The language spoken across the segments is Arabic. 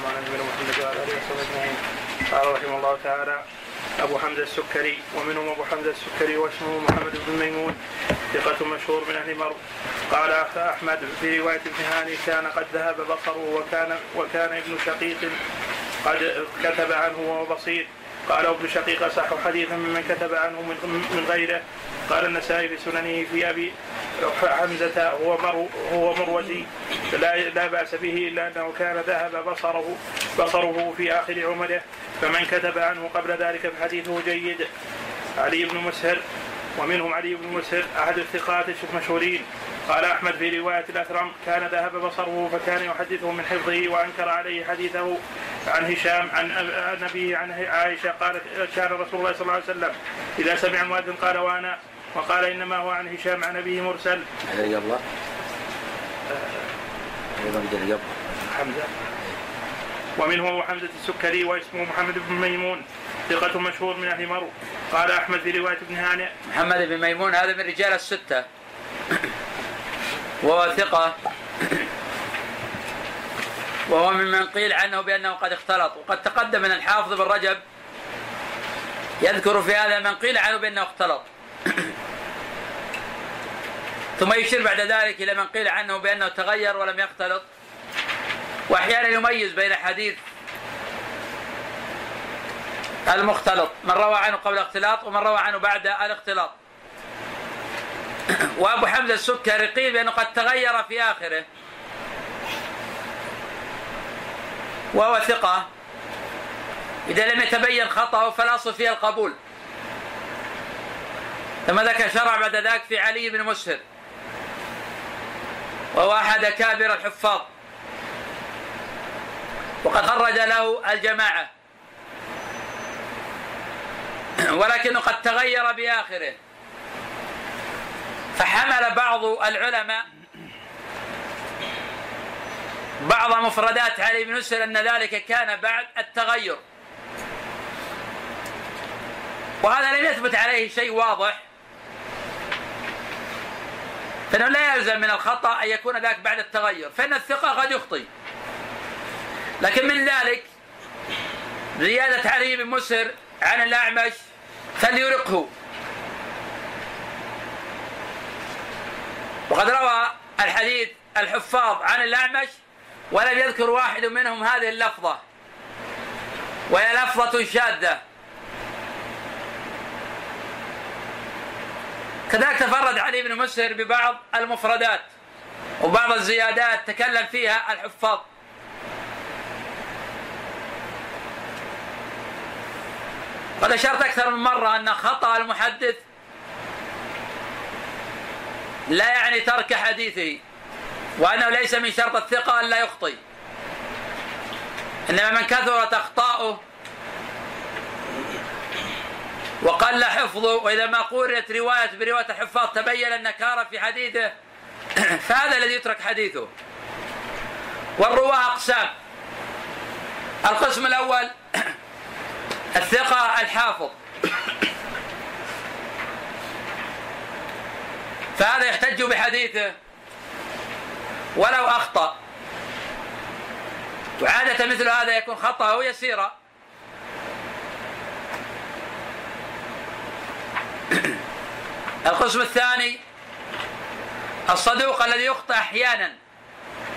وسلم نبينا محمد وعلى اله وصحبه اجمعين. قال رحمه الله تعالى أبو حمزة السكري ومنهم أبو حمزة السكري واسمه محمد بن ميمون ثقة مشهور من أهل مرو. قال أحمد في روايه ابن هاني كان قد ذهب بصره وكان وكان ابن شقيق قد كتب عنه وهو بصير قال ابن شقيق أصح حديثا ممن كتب عنه من غيره قال النسائي في سننه في أبي حمزة هو هو مروزي. لا لا بأس به إلا أنه كان ذهب بصره بصره في آخر عمره. فمن كتب عنه قبل ذلك فحديثه جيد. علي بن مسهر ومنهم علي بن مسهر أحد الثقات المشهورين قال أحمد في رواية الأثرم كان ذهب بصره فكان يحدثه من حفظه وأنكر عليه حديثه عن هشام عن أبيه عن عائشة. قالت كان رسول الله صلى الله عليه وسلم إذا سمع المؤذن قال وأنا وقال إنما هو عن هشام عن أبيه مرسل. هذا قبله؟ أيضا قبله حمزة. ومنه أبو حمزة السكري واسمه محمد بن ميمون. ثقة مشهور من أهل مرو قال أحمد في رواية ابن هانئ. محمد بن ميمون هذا من رجال الستة. وهو ثقة. وهو ممن قيل عنه بأنه قد اختلط. وقد تقدم من الحافظ بن رجب يذكر في هذا من قيل عنه بأنه اختلط. ثم يشير بعد ذلك إلى من قيل عنه بأنه تغير ولم يختلط. وأحيانا يميز بين حديث المختلط من روى عنه قبل الاختلاط ومن روى عنه بعد الاختلاط. وأبو حمزة السكري قيل بأنه قد تغير في آخره. وهو ثقة. إذا لم يتبين خطأه فالاصل فيه القبول. ثم ذكر شرع بعد ذلك في علي بن مسهر وهو أحد اكابر الحفاظ. وقد خرج له الجماعة. ولكنه قد تغير بآخره. فحمل بعض العلماء بعض مفردات علي بن مسهر أن ذلك كان بعد التغير. وهذا لم يثبت عليه شيء واضح. فإنه لا يلزم من الخطأ أن يكون ذلك بعد التغير فإن الثقة قد يخطي لكن من ذلك زيادة علي بن مسهر عن الأعمش فليرقه. وقد روى الحديث الحفاظ عن الأعمش ولم يذكر واحد منهم هذه اللفظة وهي لفظة شاذة. كذلك تفرد علي بن مسهر ببعض المفردات وبعض الزيادات تكلم فيها الحفاظ. قد أشرت أكثر من مرة أن خطأ المحدث لا يعني ترك حديثه وأنه ليس من شرط الثقة أن لا يخطي إنما من كثرت أخطاؤه وقل حفظه وإذا ما قررت رواية برواية الحفاظ تبين النكارة في حديثه فهذا الذي يترك حديثه. والرواة أقسام. القسم الأول الثقة الحافظ. فهذا يحتج بحديثه. ولو أخطأ. وعادة مثل هذا يكون خطأه يسيرا. القسم الثاني الصدوق الذي يخطئ أحيانا.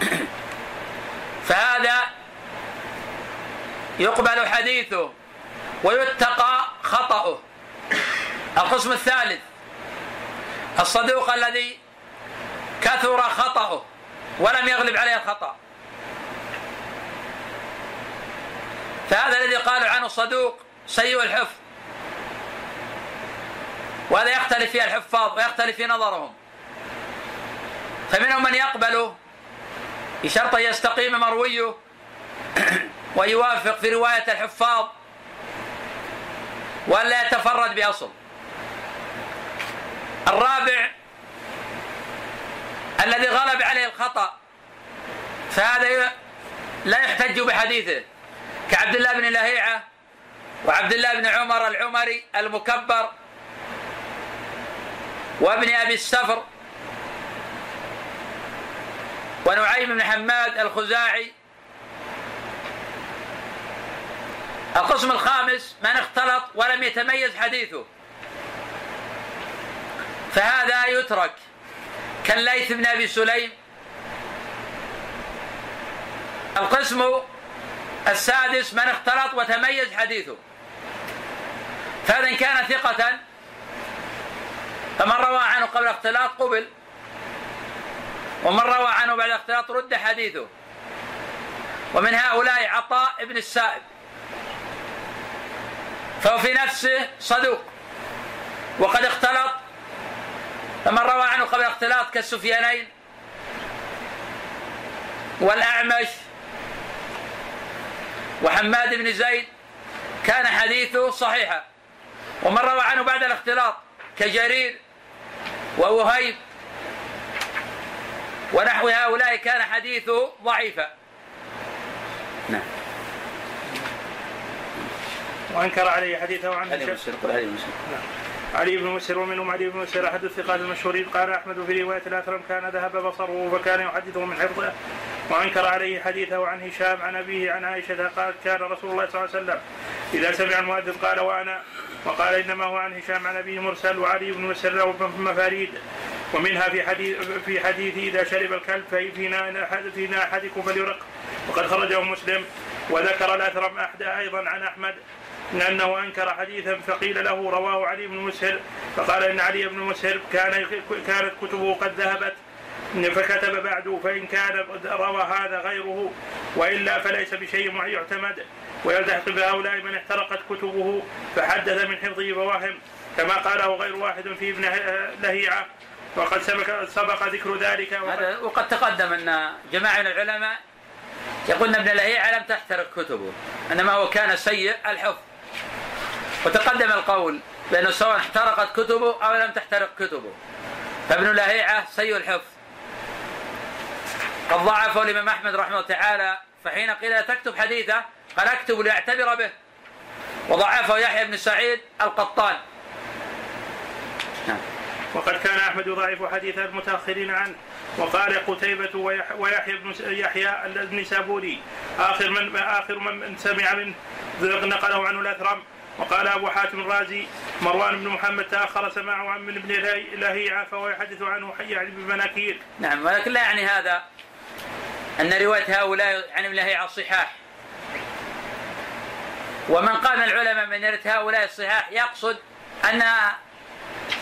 فهذا يقبل حديثه ويتقى خطأه. القسم الثالث الصدوق الذي كثر خطأه ولم يغلب عليه الخطأ. فهذا الذي قالوا عنه صدوق سيء الحفظ. وهذا يختلف فيه الحفاظ ويختلف في نظرهم. فمنهم من يقبله بشرط أن يستقيم مرويه ويوافق في رواية الحفاظ ولا يتفرد بأصل. الرابع الذي غلب عليه الخطأ فهذا لا يحتج بحديثه. كعبد الله بن لهيعة وعبد الله بن عمر العمري المكبر وابن أبي السفر ونعيم بن حماد الخزاعي. القسم الخامس من اختلط ولم يتميز حديثه. فهذا يترك كالليث بن أبي سليم. القسم السادس من اختلط وتميز حديثه. فهذا إن كان ثقة فمن روى عنه قبل الاختلاط قبل ومن روى عنه بعد الاختلاط رد حديثه. ومن هؤلاء عطاء بن السائب. فهو في نفسه صدوق وقد اختلط. فمن روى عنه قبل الاختلاط كالسفيانين والأعمش وحماد بن زيد كان حديثه صحيحا. ومن روى عنه بعد الاختلاط كجرير ووهيب ونحو هؤلاء كان حديثه ضعيفا نعم. وأنكر عليه حديثه عن علي بن علي بن علي بن مسر ومنهم علي بن مسر أحد الثقات المشهورين. قال أحمد في رواية الاثرم كان ذهب بصره فكان يحدثه من حفظه. وأنكر عليه حديثه عن هشام عن أبيه عن عائشة قالت كان رسول الله صلى الله عليه وسلم إذا سمع المؤذن قال وأنا وقال إنما هو عن هشام عن أبيه مرسل وعلي بن مسر له مفاريد ومنها في حديث في حديث إذا شرب الكلب في ناء في ناء أحدكم فليرق. وقد خرجه مسلم. وذكر الأثرم أحد أيضا عن أحمد لأنه أنكر حديثا فقيل له رواه علي بن مسهر فقال إن علي بن مسهر كان كانت كتبه قد ذهبت. فكتب بعد فإن كان روى هذا غيره وإلا فليس بشيء يعتمد. ويلتحق بهؤلاء من احترقت كتبه فحدث من حفظه فواهم كما قاله غير واحد في ابن لهيعة. وقد سبق, سبق ذكر ذلك هذا وقد تقدم أن جماعة من العلماء يقولون ابن لهيعة لم تحترق كتبه إنما هو كان سيء الحفظ. وتقدم القول بأنه سواء احترقت كتبه أو لم تحترق كتبه. فابن لهيعة سيء الحفظ. قد ضعفه الإمام أحمد رحمه الله تعالى فحين قيل تكتب حديثه قال اكتب ليعتبر به. وضعفه يحيى بن سعيد القطان. نعم. وقد كان أحمد يضاعف حديث المتأخرين عنه. وقال قتيبة ويحيى بن يحيى النسابوري آخر من آخر من سمع منه نقله عنه الأثرم. وقال أبو حاتم الرازي مروان بن محمد تأخر سماعه عن من ابن لهيعة فهو يحدث عنه يعني بمناكير. نعم ولكن لا يعني هذا أن رواية هؤلاء عن ابن لهيعة صحاح ومن قال من العلماء من رواية هؤلاء الصحاح يقصد أن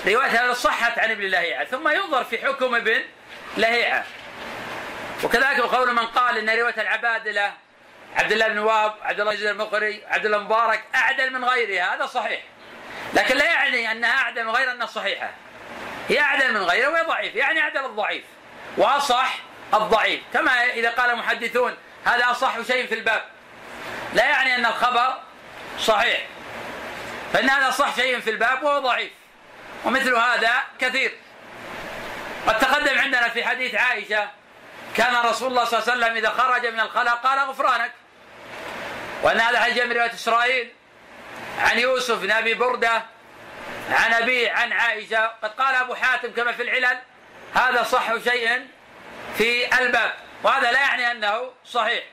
رواية هذا صحت عن ابن لهيعة ثم ينظر في حكم ابن لهيعة. وكذلك قول من قال إن رواية العبادلة عبد الله بن واب عبد الله بن المقري عبد الله المبارك أعدل من غيرها هذا صحيح. لكن لا يعني أنها أعدل من غير أنها صحيحة. هي أعدل من غيرها وهي ضعيف يعني أعدل الضعيف. وأصح الضعيف. كما إذا قال المحدثون هذا أصح شيء في الباب. لا يعني أن الخبر صحيح. فإن هذا اصح شيء في الباب وهو ضعيف. ومثل هذا كثير. قد تقدم عندنا في حديث عائشة كان رسول الله صلى الله عليه وسلم إذا خرج من الخلاء قال غفرانك. وأن هذا حديث من رواية إسرائيل عن يوسف بن أبي بردة عن ابيه عن عائشة. قد قال أبو حاتم كما في العلل هذا صح شيء في الباب. وهذا لا يعني أنه صحيح.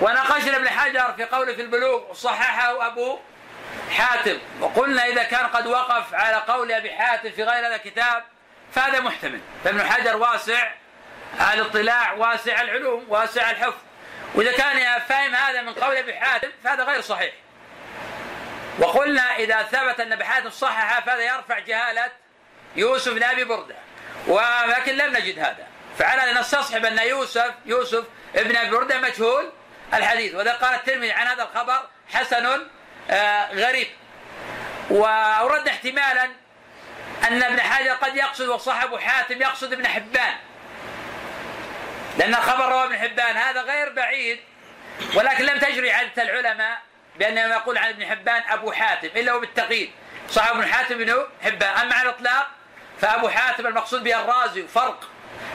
وناقشنا ابن حجر في قوله في البلوغ وصححه أبو حاتم. وقلنا إذا كان قد وقف على قول أبي حاتم في غير هذا الكتاب فهذا محتمل. فابن حجر واسع الاطلاع واسع العلوم واسع الحفظ. وإذا كان فاهم هذا من قول أبي حاتم فهذا غير صحيح. وقلنا إذا ثبت أن أبي حاتم صحح فهذا يرفع جهالة يوسف بن أبي بردة. ولكن لم نجد هذا. فعلى نستصحب ان يوسف يوسف ابن أبي بردة مجهول الحديث وذا قال الترمذي عن هذا الخبر حسن آه، غريب. واورد احتمالا أن ابن حجر قد يقصد وصاحب حاتم يقصد ابن حبان. لأن الخبر رواه ابن حبان هذا غير بعيد ولكن لم تجري عادة العلماء بأنه يقول عن ابن حبان أبو حاتم إلا هو بالتقييد. صاحب ابن حاتم بن حبان أما على الإطلاق فأبو حاتم المقصود به الرازي فرق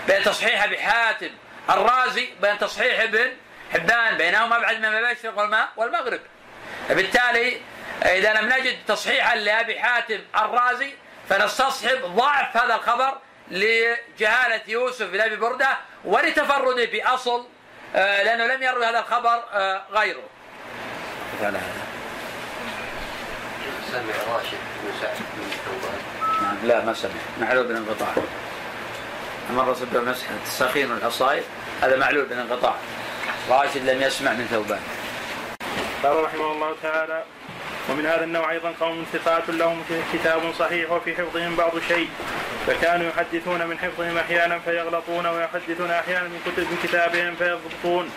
بين تصحيح ابي حاتم الرازي بين تصحيح ابن حبان بينهما ابعد من المشرق والمغرب. فبالتالي إذا لم نجد تصحيحا لأبي حاتم الرازي فنستصحب ضعف هذا الخبر لجهالة يوسف بن أبي بردة ولتفرده بأصل آه، لأنه لم يروي هذا الخبر آه، غيره. سمع راشد بن سعد بن ثوبان. نعم لا ما سمع. معلول بالانقطاع أما الرسول بمسح السخين والحصائر هذا معلول بالانقطاع راشد لم يسمع من ثوبان. قال رحمه الله تعالى ومن هذا النوع أيضا قوم ثقات لهم كتاب صحيح وفي حفظهم بعض شيء فكانوا يحدثون من حفظهم أحيانا فيغلطون ويحدثون أحيانا من كتب من كتابهم فيضبطون.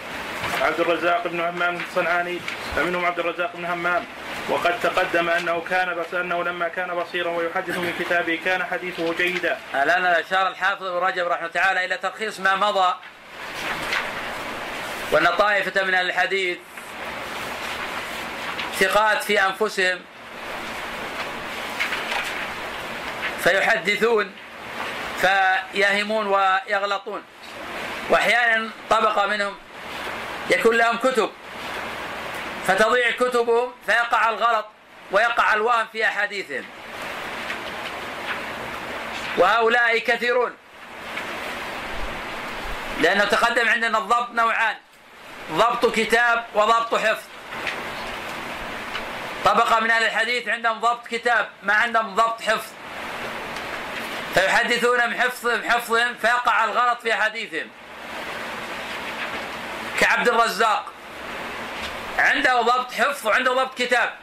عبد الرزاق بن همام الصنعاني فمنهم عبد الرزاق بن همام. وقد تقدم أنه كان بس أنه لما كان بصيرا ويحدث من كتابه كان حديثه جيدا. الآن أشار الحافظ ابن رجب رحمه تعالى إلى تلخيص ما مضى وأن طائفة من الحديث ثقات في أنفسهم فيحدثون فيهمون ويغلطون واحيانا طبقه منهم يكون لهم كتب فتضيع كتبهم فيقع الغلط ويقع الوهم في أحاديثهم. وهؤلاء كثيرون. لأنه تقدم عندنا الضبط نوعان. ضبط كتاب وضبط حفظ. طبقة من أهل الحديث عندهم ضبط كتاب ما عندهم ضبط حفظ. فيحدثون بحفظهم حفظهم فيقع الغلط في أحاديثهم. كعبد الرزاق عنده ضبط حفظ وعنده ضبط كتاب.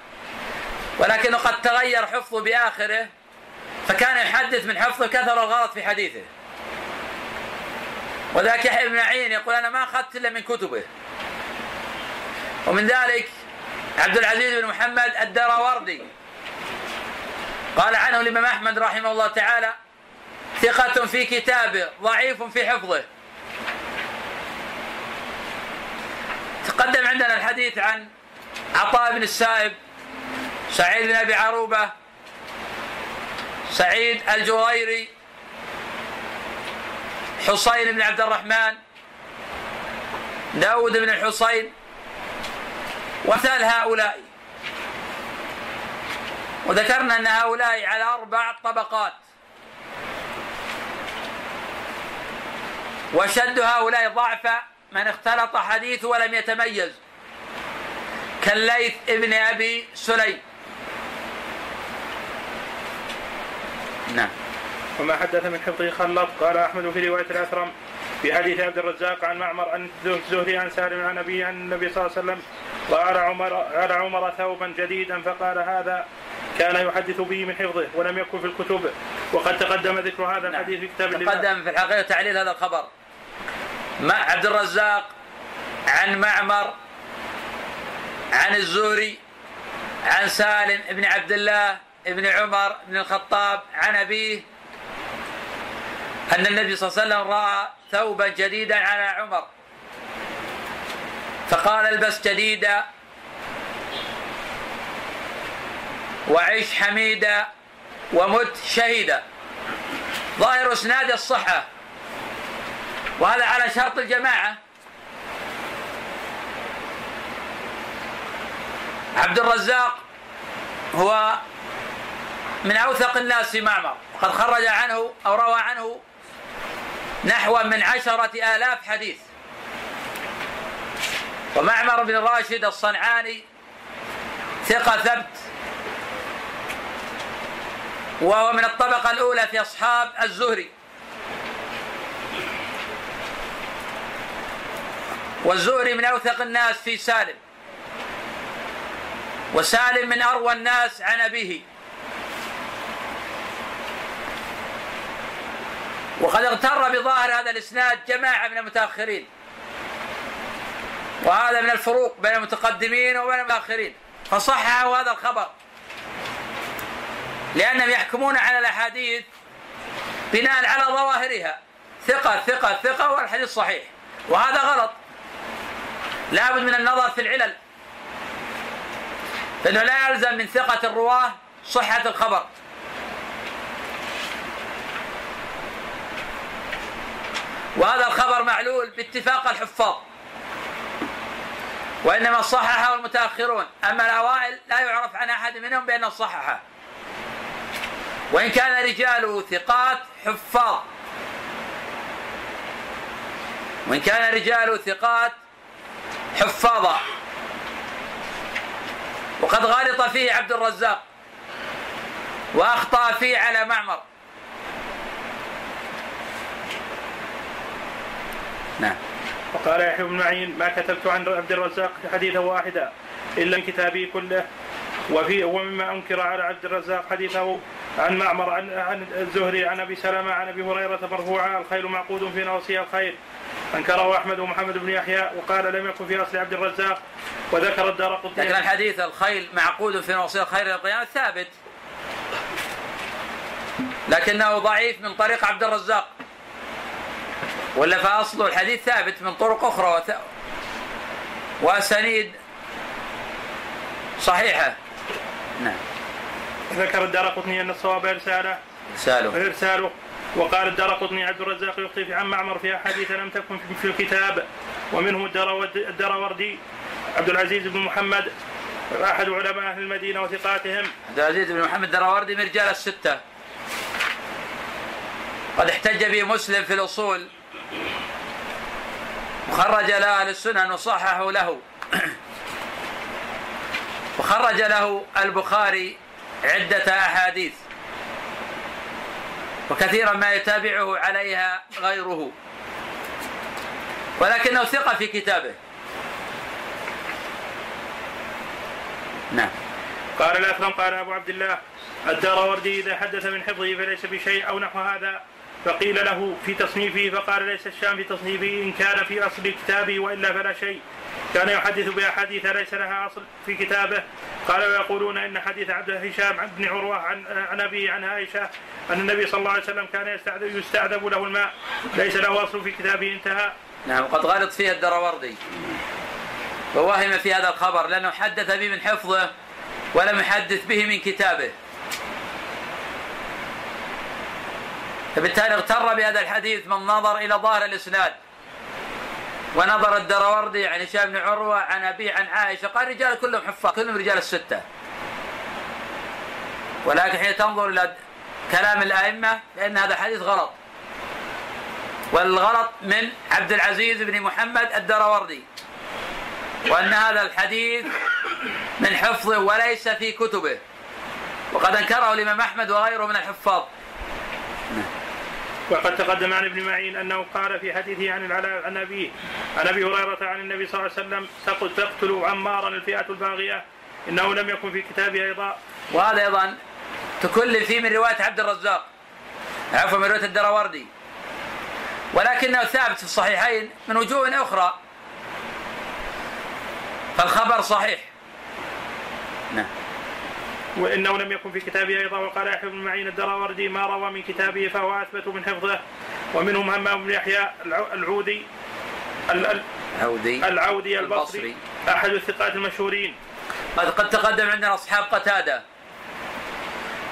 ولكنه قد تغير حفظه بآخره فكان يحدث من حفظه كثر الغلط في حديثه. وذاك يحيى بن معين يقول أنا ما أخذت إلا من كتبه. ومن ذلك عبد العزيز بن محمد الدراوردي قال عنه الإمام أحمد رحمه الله تعالى ثقة في كتابه ضعيف في حفظه. تقدم عندنا الحديث عن عطاء بن السائب سعيد بن أبي عروبة سعيد الجريري حصين بن عبد الرحمن داود بن الحصين وامثال هؤلاء. وذكرنا أن هؤلاء على أربع طبقات. وشد هؤلاء ضعفا من اختلط حديثه ولم يتميز كالليث ابن أبي سليم. نعم. وما حدث من حفظه خلط قال أحمد في رواية الأثرم في حديث عبد الرزاق عن معمر عن الزهري عن سالم عن أبي عن النبي صلى الله عليه وسلم وعلى عمر على عمر ثوبا جديدا فقال هذا كان يحدث به من حفظه ولم يكن في الكتب وقد تقدم ذكر هذا الحديث في كتاب تقدم في الحقيقة تعليل هذا الخبر. ما عبد الرزاق عن معمر عن الزهري عن سالم بن عبد الله بن عمر بن الخطاب عن أبيه أن النبي صلى الله عليه وسلم رأى ثوبا جديدا على عمر. فقال البس جديدا وعيش حميدا ومت شهيدا. ظاهر إسناد الصحة. وهذا على شرط الجماعة. عبد الرزاق هو من أوثق الناس في معمر. قد خرج عنه أو روى عنه نحو من عشرة آلاف حديث. ومعمر بن راشد الصنعاني ثقة ثبت. وهو من الطبقة الأولى في أصحاب الزهري. والزهري من أوثق الناس في سالم. وسالم من أروى الناس عن أبيه. وقد اغتر بظاهر هذا الإسناد جماعة من المتأخرين. وهذا من الفروق بين المتقدمين وبين المتأخرين. فصححوا هذا الخبر. لأنهم يحكمون على الأحاديث بناء على ظواهرها. ثقة ثقة ثقة والحديث صحيح. وهذا غلط. لابد من النظر في العلل. لأنه لا يلزم من ثقة الرواة صحة الخبر. وهذا الخبر معلول باتفاق الحفاظ. وإنما صححه المتأخرون أما الأوائل لا يعرف عن أحد منهم بأنه صححه وإن كان رجاله ثقات حفاظ. وإن كان رجاله ثقات حفاظا وقد غلط فيه عبد الرزاق. وأخطأ فيه على معمر. نعم. وقال يحيى بن معين ما كتبت عن عبد الرزاق حديثا واحدا إلا من كتابي كله. وفي ومما أنكر على عبد الرزاق حديثه عن معمر عن عن الزهري عن أبي سلمة عن أبي هريرة مرفوعا الخيل معقود في نواصيها الخير أنكره أحمد ومحمد بن يحيى وقال لم يكن في أصل عبد الرزاق وذكر الدار قطني لكن الحديث الخيل معقود في نواصي الخير إلى القيامة ثابت. لكنه ضعيف من طريق عبد الرزاق. ولا فأصل الحديث ثابت من طرق أخرى وث... وأسانيد صحيحة. نعم. ذكر الدار قطني أن الصواب إرساله. رساله إرساله. وقال الدار قطني عبد الرزاق يخطي عن معمر في أحاديث لم تكن في الكتاب. ومنهم الدراوردي عبد العزيز بن محمد أحد علماء أهل المدينة وثقاتهم. عبد العزيز بن محمد الدراوردي من رجال الستة. قد احتج به مسلم في الأصول. وخرج له أهل السنن وصححوا له. وخرج له البخاري عدة أحاديث. وكثيرا ما يتابعه عليها غيره. ولكنه ثقة في كتابه. نعم. قال الأكرم قال أبو عبد الله الدراوردي إذا حدث من حفظه فليس بشيء أو نحو هذا. فقيل له في تصنيفه فقال ليس الشام في تصنيفه إن كان في أصل كتابه وإلا فلا شيء. كان يحدث بأحاديث ليس لها أصل في كتابه. قال ويقولون إن حديث عبد هشام ابن عروة عن عن أبيه عن عائشة أن النبي صلى الله عليه وسلم كان يستعذب, يستعذب له الماء. ليس له أصل في كتابه. انتهى. نعم قد غلط فيها الدراوردي ووهم في هذا الخبر لأنه حدث به من حفظه ولم يحدث به من كتابه. فبالتالي اغتر بهذا الحديث من نظر إلى ظاهر الإسناد. ونظر الدراوردي عن هشام بن عروة عن أبيه عن عائشة قال رجال كلهم حفاظ كلهم رجال الستة. ولكن حين تنظر إلى كلام الأئمة فإن هذا الحديث غلط. والغلط من عبد العزيز بن محمد الدراوردي. وأن هذا الحديث من حفظه وليس في كتبه. وقد أنكره الإمام أحمد وغيره من الحفاظ. وقد تقدم عن ابن معين أنه قال في حديثه عن العلاء عن ابيه عن أبي هريرة عن النبي صلى الله عليه وسلم تقتل عمارا الفئة الباغية إنه لم يكن في كتابه أيضا. وهذا أيضا تكل فيه من رواية عبد الرزاق. عفوا من رواية الدراوردي. ولكنه ثابت في الصحيحين من وجوه أخرى. فالخبر صحيح. نعم. وإنه لم يكن في كتابه أيضا وقال يحيى بن معين الدراوردي ما روى من كتابه فهو أثبت من حفظه. ومنهم همام بن يحيى الع- العودي ال- ال- عودي العودي البصري. أحد الثقات المشهورين. قد قد تقدم عندنا أصحاب قتادة.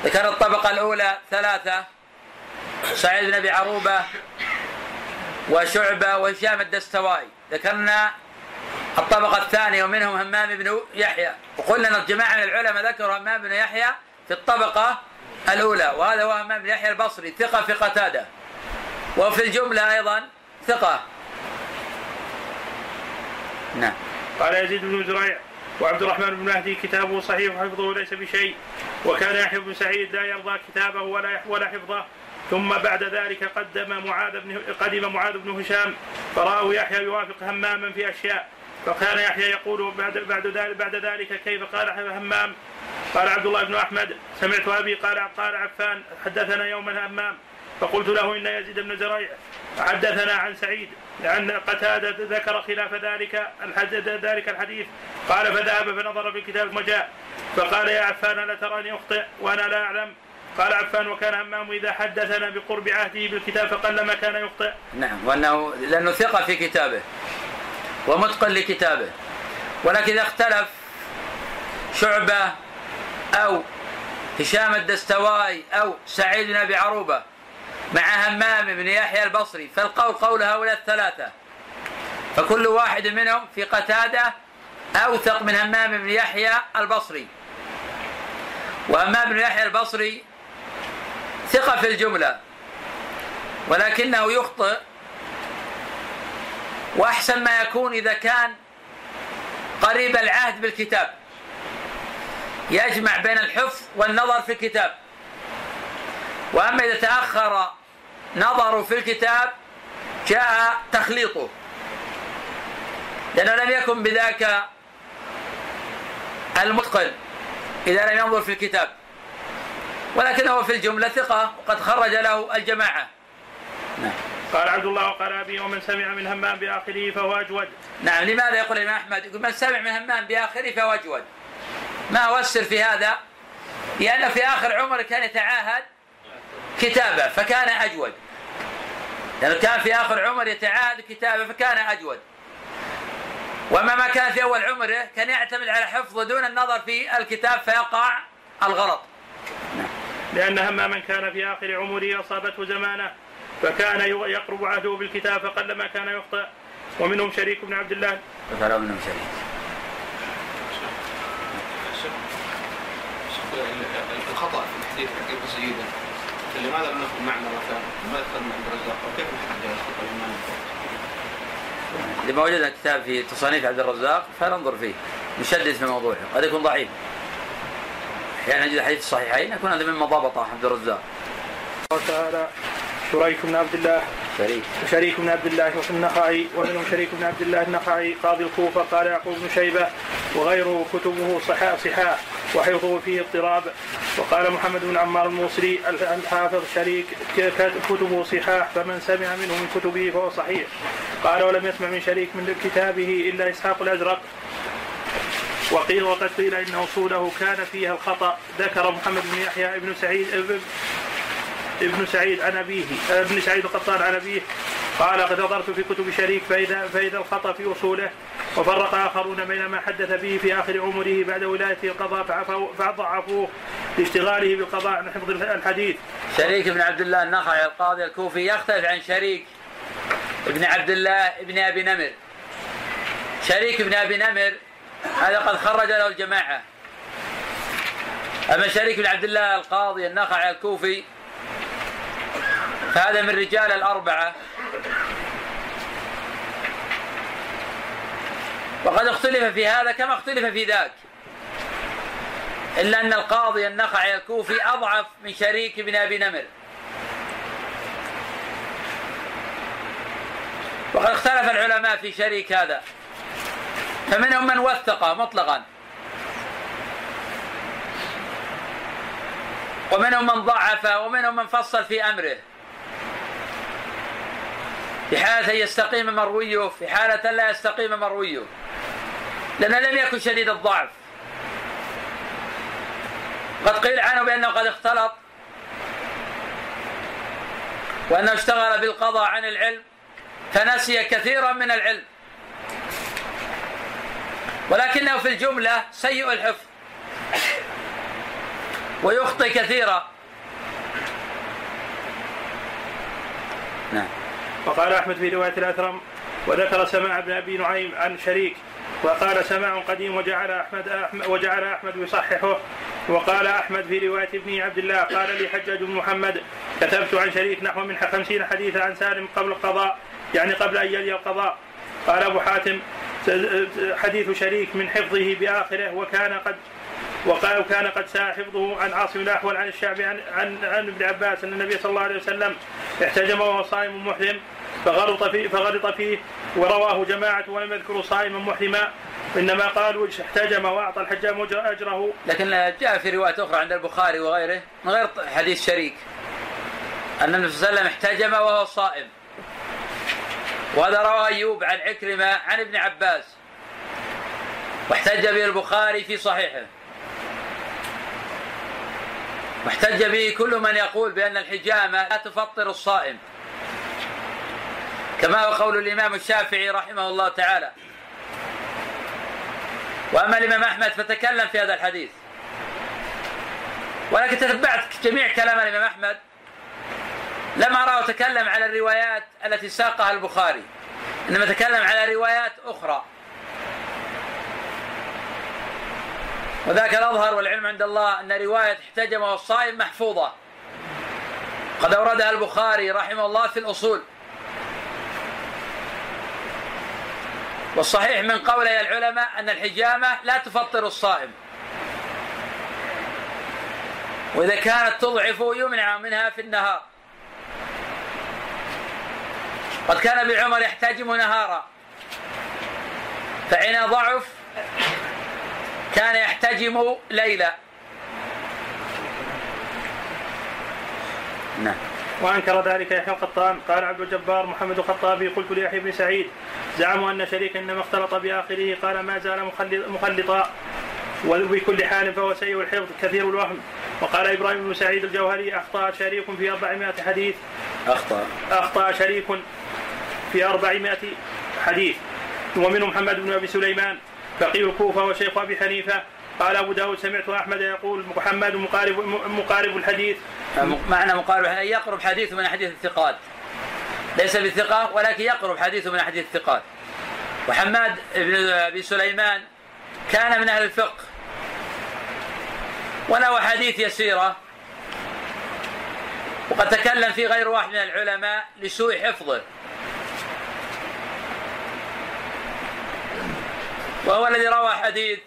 ذكر الطبقة الأولى ثلاثة سعيد بن أبي عروبة وشعبة وهشام الدستوائي. ذكرنا الطبقة الثانية ومنهم همام بن يحيى. وقلنا أن جماعة من العلماء ذكروا همام بن يحيى في الطبقة الأولى وهذا هو همام بن يحيى البصري ثقة في قتادة. وفي الجملة أيضا ثقة. نعم. قال يزيد بن زريع وعبد الرحمن بن مهدي كتابه صحيح وحفظه ليس بشيء وكان يحيى بن سعيد لا يرضى كتابه ولا ولا حفظه. ثم بعد ذلك قدم معاذ بن قدم معاذ بن هشام فرآه يحيى يوافق هماما في أشياء. فكان يحيى يقول بعد بعد ذلك بعد ذلك كيف؟ قال همام. قال عبد الله بن أحمد سمعت أبي قال قال عفان حدثنا يوما همام. فقلت له إن يزيد بن زريع حدثنا عن سعيد لأن قتادة ذكر خلاف ذلك ذلك الحديث. قال فذهب فنظر في الكتاب ثم جاء فقال يا عفان لا تراني أخطئ وأنا لا أعلم؟ قال عفان وكان همام إذا حدثنا بقرب عهده بالكتاب فقلما كان يخطئ. نعم وأنه لأنه ثقة في كتابه ومتقن لكتابه ولكن إذا اختلف شعبة أو هشام الدستوائي أو سعيد بن أبي عروبة مع همام بن يحيى البصري فالقول قول هؤلاء الثلاثة فكل واحد منهم في قتادة أوثق من همام بن يحيى البصري. وهمام بن يحيى البصري ثقة في الجملة. ولكنه يخطئ. وأحسن ما يكون إذا كان قريب العهد بالكتاب. يجمع بين الحفظ والنظر في الكتاب. وأما إذا تأخر نظره في الكتاب جاء تخليطه. لأنه لم يكن بذاك المتقن. إذا لم ينظر في الكتاب. ولكنه في الجملة ثقة وقد خرج له الجماعة. نعم. قال عبد الله وقال أبي ومن سمع من همام بآخره فهو أجود. نعم لماذا يقول الإمام أحمد؟ يقول من سمع من همام بآخره فهو أجود. ما هو السر في هذا؟ لأنه في آخر عمره كان يتعاهد كتابة فكان أجود. لأنه كان في آخر عمر يتعاهد كتابة فكان أجود. وأما ما كان في أول عمره كان يعتمد على حفظه دون النظر في الكتاب فيقع الغلط. لأن هماما كان في آخر عمره أصابته زمانة فكان يقرب عهده بالكتاب فقلما كان يخطئ. ومنهم شريك بن عبد الله. فقال منهم شريك. الخطأ في الحديث حقيقة سيدا لماذا لم نأخذ معنى مكان؟ لماذا أخذنا عند الرزاق؟ أو كيف نحدد الخطأ الإمام؟ لما وجدنا كتاب في تصانيف عبد الرزاق فننظر فيه. نشدد في موضوعه. قد يكون ضعيف. أحيانا نجد حديث الصحيحين يكون هذا مما ضبطه عبد الرزاق. تعالى شريك بن عبد الله. شريك. شريك بن عبد الله النخعي ومنهم شريك بن عبد الله النخعي قاضي الكوفة قال يعقوب بن شيبة وغيره كتبه صحاح صحاح وحفظه فيه اضطراب. وقال محمد بن عمار الموصلي الحافظ شريك كتبه صحاح فمن سمع منه من كتبه فهو صحيح. قال ولم يسمع من شريك من كتابه إلا إسحاق الأزرق. وقيل وقد قيل إن أصوله كان فيها الخطأ ذكر محمد بن يحيى ابن سعيد ابن سعيد عن أبيه ابن سعيد القطان عن أبيه قال قد نظرت في كتب شريك فإذا فإذا الخطأ في أصوله وفرق آخرون بين ما حدث به في آخر عمره بعد ولايته القضاء فضعفوه لاشتغاله بالقضاء عن حفظ الحديث. شريك بن عبد الله النخعي القاضي الكوفي يختلف عن شريك ابن عبد الله ابن أبي نمر. شريك ابن أبي نمر هذا قد خرج له الجماعة. أما شريك بن عبد الله القاضي النخعي الكوفي فهذا من رجال الأربعة. وقد اختلف في هذا كما اختلف في ذاك. إلا أن القاضي النخعي الكوفي أضعف من شريك بن أبي نمر. وقد اختلف العلماء في شريك هذا. فمنهم من وثقه مطلقا. ومنهم من ضعف ومنهم من فصل في أمره. في حالة أن يستقيم مرويه في حالة لا يستقيم مرويه. لأنه لم يكن شديد الضعف. قد قيل عنه بأنه قد اختلط. وأنه اشتغل بالقضاء عن العلم. فنسي كثيرا من العلم. ولكنه في الجملة سيء الحفظ. ويخطئ كثيرا. نعم. وقال أحمد في رواية الأثرم وذكر سماع ابن أبي نعيم عن شريك وقال سماع قديم وجعل احمد, أحمد وجعل أحمد يصححه. وقال أحمد في رواية ابن عبد الله قال لي حجاج بن محمد كتبت عن شريك نحو من خمسين حديثا عن سالم قبل القضاء يعني قبل أن يلي القضاء. قال أبو حاتم حديث شريك من حفظه بآخره وكان قد وقال وكان قد ساء حفظه عن عاصم الأحول عن الشعبي عن عن, عن ابن عباس أن النبي صلى الله عليه وسلم احتجم وهو صائم محرم فغلط فيه فغلط فيه ورواه جماعة ولم يذكروا صائما محرما إنما قالوا احتجم وأعطى الحجام أجره. لكن جاء في رواية أخرى عند البخاري وغيره من غير حديث شريك أن النبي صلى الله عليه وسلم احتجم وهو صائم. وهذا رواه ايوب عن عكرمه عن ابن عباس. واحتج به البخاري في صحيحه. واحتج به كل من يقول بأن الحجامة لا تفطر الصائم. كما هو قول الإمام الشافعي رحمه الله تعالى. وأما الإمام أحمد فتكلم في هذا الحديث. ولكن تتبعت جميع كلام الإمام أحمد. لم أراه تكلم على الروايات التي ساقها البخاري إنما تكلم على روايات أخرى. وذاك الأظهر والعلم عند الله أن رواية احتجم والصائم محفوظة. قد أوردها البخاري رحمه الله في الأصول. والصحيح من قولي العلماء أن الحجامة لا تفطر الصائم. وإذا كانت تضعف يمنع منها في النهار. قد كان ابن عمر يحتجم نهارا فحين ضعف كان يحتجم ليلا نعم. وأنكر ذلك يحيى القطان. قال عبد الجبار محمد الخطابي قلت ليحيى بن سعيد زعموا أن شريكا انما اختلط بآخره قال ما زال مخلط- مخلطا. وبكل حال فهو سيء الحفظ كثير الوهم. وقال إبراهيم بن سعيد الجوهري أخطأ شريك في 400 حديث. أخطأ. أخطأ شريك في 400 حديث. ومنهم محمد بن أبي سليمان فقيه الكوفة وشيخ أبي حنيفة. قال أبو داود سمعت أحمد يقول محمد مقارب مقارب الحديث. معنى مقارب أن يقرب حديثه من حديث الثقات. ليس بالثقة ولكن يقرب حديثه من حديث الثقات. وحماد بن أبي سليمان كان من أهل الفقه. وله حديث يسيرة. وقد تكلم فيه غير واحد من العلماء لسوء حفظه. وهو الذي روى حديث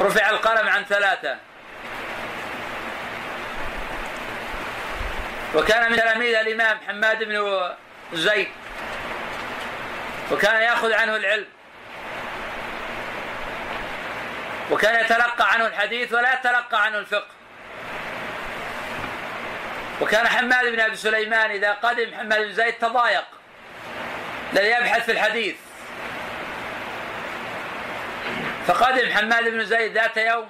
رفع القلم عن ثلاثة. وكان من تلاميذ الإمام حماد بن زيد. وكان يأخذ عنه العلم. وكان يتلقى عنه الحديث ولا يتلقى عنه الفقه. وكان حماد بن أبي سليمان إذا قدم حماد بن زيد تضايق. الذي يبحث في الحديث. فقدم حماد بن زيد ذات يوم.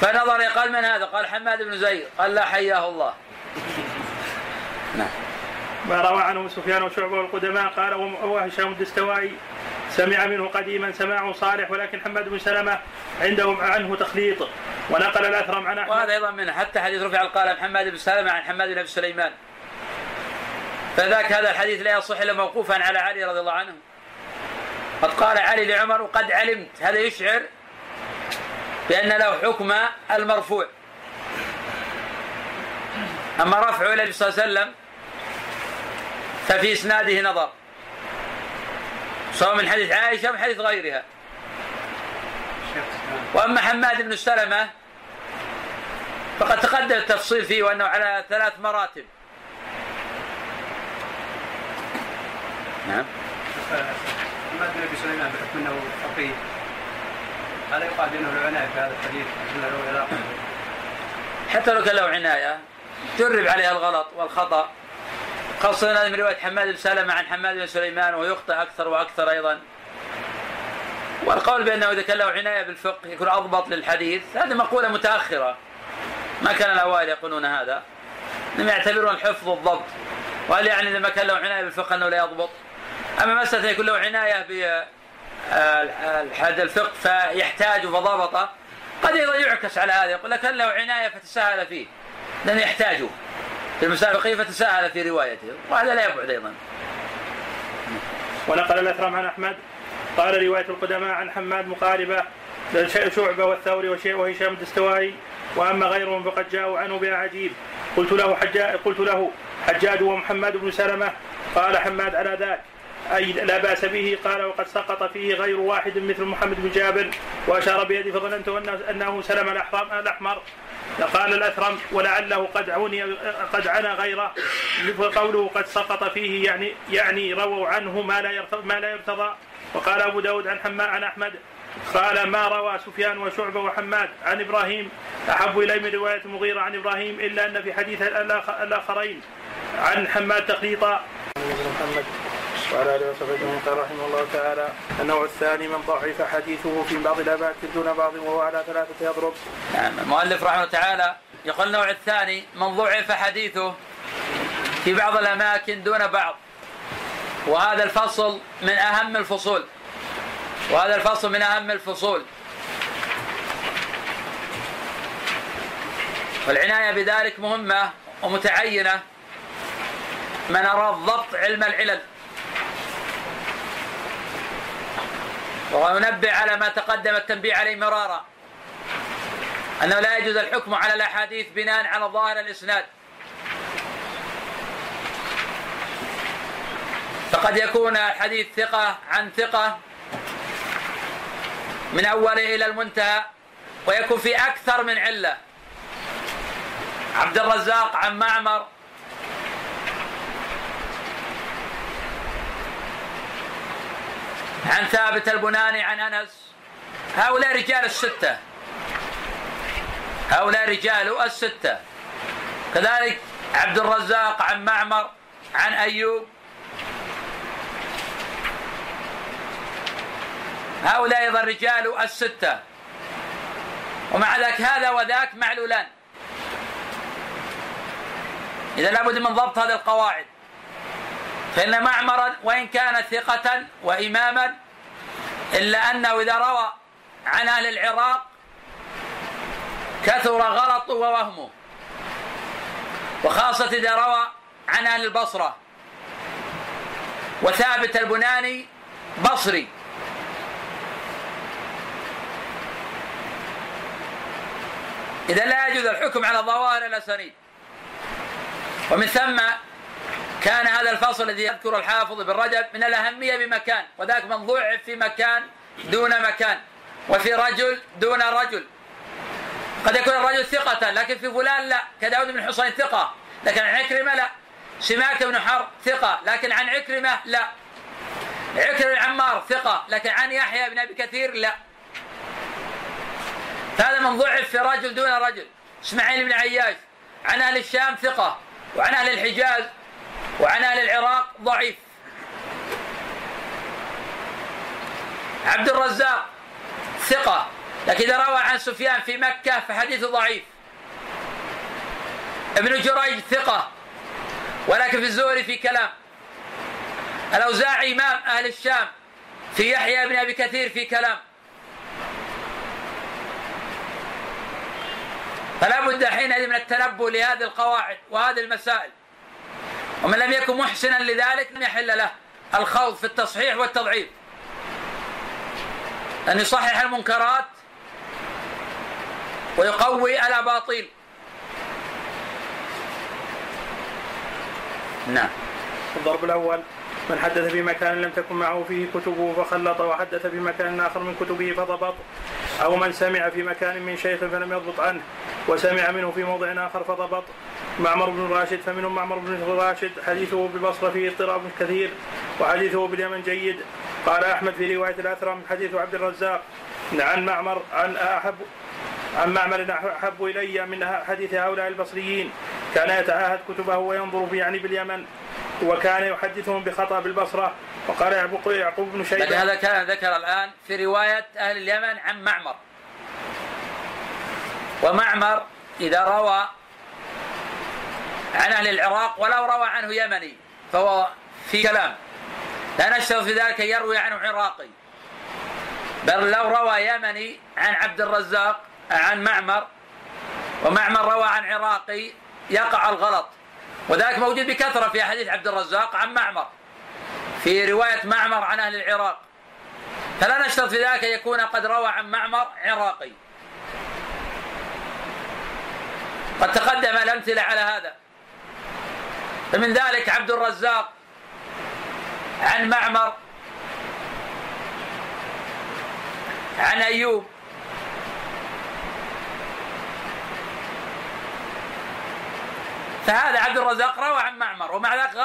فنظر قال من هذا؟ قال حماد بن زيد. قال لا حياه الله. نعم ما روى عنه سفيان وشعبة والقدماء قال وهشام الدستوائي. سمع منه قديما سماع صالح ولكن حماد بن سلمة عندهم عنه تخليط ونقل الأثرم عن أحمد. وهذا أيضا منه. حتى حديث رفع القلم حماد بن سلمة عن حماد بن أبي سليمان. فذاك هذا الحديث لا يصح إلا موقوفا على علي رضي الله عنه. قد قال علي لعمر وقد علمت. هذا يشعر بأن له حكم المرفوع. أما رفعه إلى النبي صلى الله عليه وسلم ففي إسناده نظر. سواء من حديث عائشة أو من حديث غيرها. وأما حماد بن سلمة فقد تقدم التفصيل فيه وأنه على ثلاث مراتب. نعم. محمد بن أبي سليمان بحكم أنه فقيه. هل يقال بأنه له عناية في هذا الحديث؟ حتى لو كان له عناية جرب عليها الغلط والخطأ. خاصة من رواية حماد بن سلمة عن حماد بن سليمان ويخطئ أكثر وأكثر أيضا. والقول بأنه إذا كان له عناية بالفقه يكون أضبط للحديث هذه مقولة متأخرة. ما كان الأوائل يقولون هذا. انهم يعتبرون الحفظ الضبط. وهل يعني إذا ما كان له عناية بالفقه أنه لا يضبط؟ أما مسألة يكون له عناية بحد الفقه فيحتاج فضبطه قد أيضا يعكس على هذا. يقول لك له عناية فتساهل فيه. لأنه يحتاجه. في المسائل الفقهيه فتساهل في روايته وهذا لا يبعد أيضا. ونقل الأثرم عن أحمد. قال رواية القدماء عن حماد مقاربة شعبة والثوري وشيء وهشام الدستوائي وأما غيرهم فقد جاءوا عنه بأعاجيب قلت له حجاج قلت له حجاج ومحمد بن سلمة. قال حماد على ذاك؟ أي لا بأس به. قال وقد سقط فيه غير واحد مثل محمد بن جابر وأشار بيده فظننت أنه- سلم الأحمر. قال الأثرم ولعله قد عني قد عنا غيره قوله قد سقط فيه يعني يعني رووا عنه ما لا ما لا يرتضى. وقال أبو داود عن حماد عن أحمد قال ما روى سفيان وشعبة وحماد عن إبراهيم أحب إلي من رواية المغيرة عن إبراهيم إلا أن في حديث الآخ- الآخرين. عن حماد تخليطا وعلى آله وصحبه أجمعين قال رحمه الله تعالى النوع الثاني من ضعف حديثه في بعض الاماكن دون بعض وهو على ثلاثة أضرب. نعم المؤلف رحمه الله تعالى يقول النوع الثاني من ضعف حديثه في بعض الأماكن دون بعض وهذا الفصل من أهم الفصول وهذا الفصل من أهم الفصول. والعناية بذلك مهمة ومتعينة من أراد ضبط علم العلل. وينبه على ما تقدم التنبيه عليه مرارا. أنه لا يجوز الحكم على الأحاديث بناء على ظاهر الإسناد. فقد يكون الحديث ثقة عن ثقة من أوله إلى المنتهى ويكون في أكثر من علة. عبد الرزاق عن معمر عن ثابت البناني عن أنس. هؤلاء رجال الستة. هؤلاء رجال الستة. كذلك عبد الرزاق عن معمر عن أيوب. هؤلاء أيضا رجال الستة. ومع ذلك هذا وذاك معلولان. إذا لابد من ضبط هذه القواعد. فإن معمرا وإن كان ثقة وإماما إلا أنه إذا روى عن أهل العراق كثر غلطه ووهمه. وخاصة إذا روى عن أهل البصرة. وثابت البناني بصري. إذا لا يجوز الحكم على ظواهر الأسانيد ومن ثم كان هذا الفصل الذي يذكر الحافظ بن رجب من الأهمية بمكان وذاك من ضعف في مكان دون مكان وفي رجل دون رجل. قد يكون الرجل ثقة لكن في فلان لا. كداود بن حصين ثقة لكن عن عكرمة لا. سماك بن حرب ثقة لكن عن عكرمة لا. عكرمة بن عمار ثقة لكن عن يحيى بن أبي كثير لا. فهذا من ضعف في رجل دون رجل. إسماعيل بن عياش عن أهل الشام ثقة وعن أهل الحجاز وعن أهل العراق ضعيف. عبد الرزاق ثقة لكن إذا روى عن سفيان في مكة فحديثه ضعيف. ابن جريج ثقة ولكن في الزهري في كلام. الأوزاعي إمام أهل الشام في يحيى بن أبي كثير في كلام. فلا بد حينئذ من التنبؤ لهذه القواعد وهذه المسائل. ومن لم يكن محسنا لذلك لم يحل له الخوض في التصحيح والتضعيف. أن يصحح المنكرات ويقوي الأباطيل. نعم. الضرب الأول. من حدث في مكان لم تكن معه فيه كتبه فخلط وحدث في مكان آخر من كتبه فضبط. أو من سمع في مكان من شيخ فلم يضبط عنه وسمع منه في موضع آخر فضبط. معمر بن راشد فمنهم معمر بن راشد. حديثه بالبصرة فيه اضطراب كثير وحديثه باليمن جيد. قال أحمد في رواية الأثرم حديث عبد الرزاق عن معمر عن أحب عن معمر أحب إلي من حديث هؤلاء البصريين. كان يتعاهد كتبه وينظر في يعني باليمن. وكان يحدثهم بخطأ بالبصرة وقال يعقوب بن شيبة. هذا كان ذكر الآن في رواية أهل اليمن عن معمر. ومعمر إذا روى عن أهل العراق ولو روى عنه يمني فهو في كلام. لا نشترط في ذلك يروي عنه عراقي. بل لو روى يمني عن عبد الرزاق عن معمر ومعمر روى عن عراقي يقع الغلط. وذلك موجود بكثرة في حديث عبد الرزاق عن معمر في رواية معمر عن أهل العراق. فلا نشترط في ذلك أن يكون قد روى عن معمر عراقي. قد تقدم الأمثلة على هذا. فمن ذلك عبد الرزاق عن معمر عن أيوب فهذا عبد الرزاق روى عن معمر ومع ذلك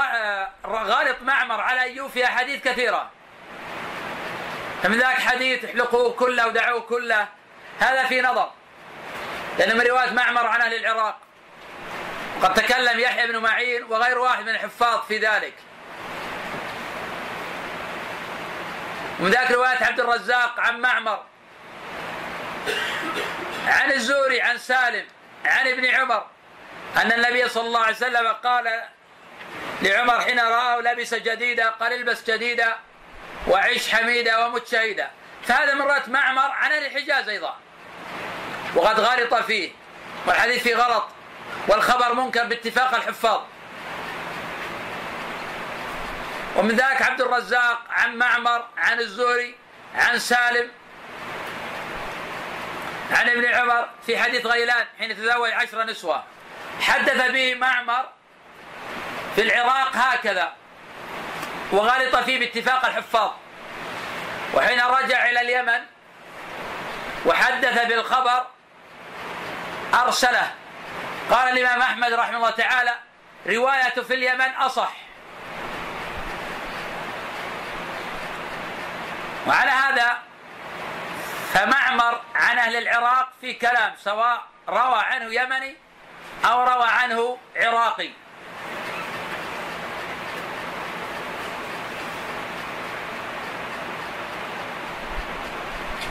غالط معمر على أيوب في أحاديث كثيرة. فمن ذلك حديث احلقوه كله ودعوه كله. هذا في نظر. لأن من رواية معمر عن أهل العراق. قد تكلم يحيى بن معين وغير واحد من الحفاظ في ذلك. ومن ذلك رواية عبد الرزاق عن معمر. عن الزوري عن سالم عن ابن عمر. أن النبي صلى الله عليه وسلم قال لعمر حين رآه لبس جديدا قال البس جديدا وعيش حميدا ومت شهيدا. فهذا من رواية معمر عن أهل الحجاز أيضا. وقد غلط فيه والحديث فيه غلط والخبر منكر باتفاق الحفاظ. ومن ذلك عبد الرزاق عن معمر عن الزهري عن سالم عن ابن عمر في حديث غيلان حين تزوج عشر نسوة. حدث به معمر في العراق هكذا وغلط فيه باتفاق الحفاظ. وحين رجع إلى اليمن وحدث بالخبر أرسله. قال الإمام أحمد رحمه الله تعالى رواية في اليمن أصح. وعلى هذا فمعمر عن أهل العراق في كلام سواء روى عنه يمني أو روى عنه عراقي.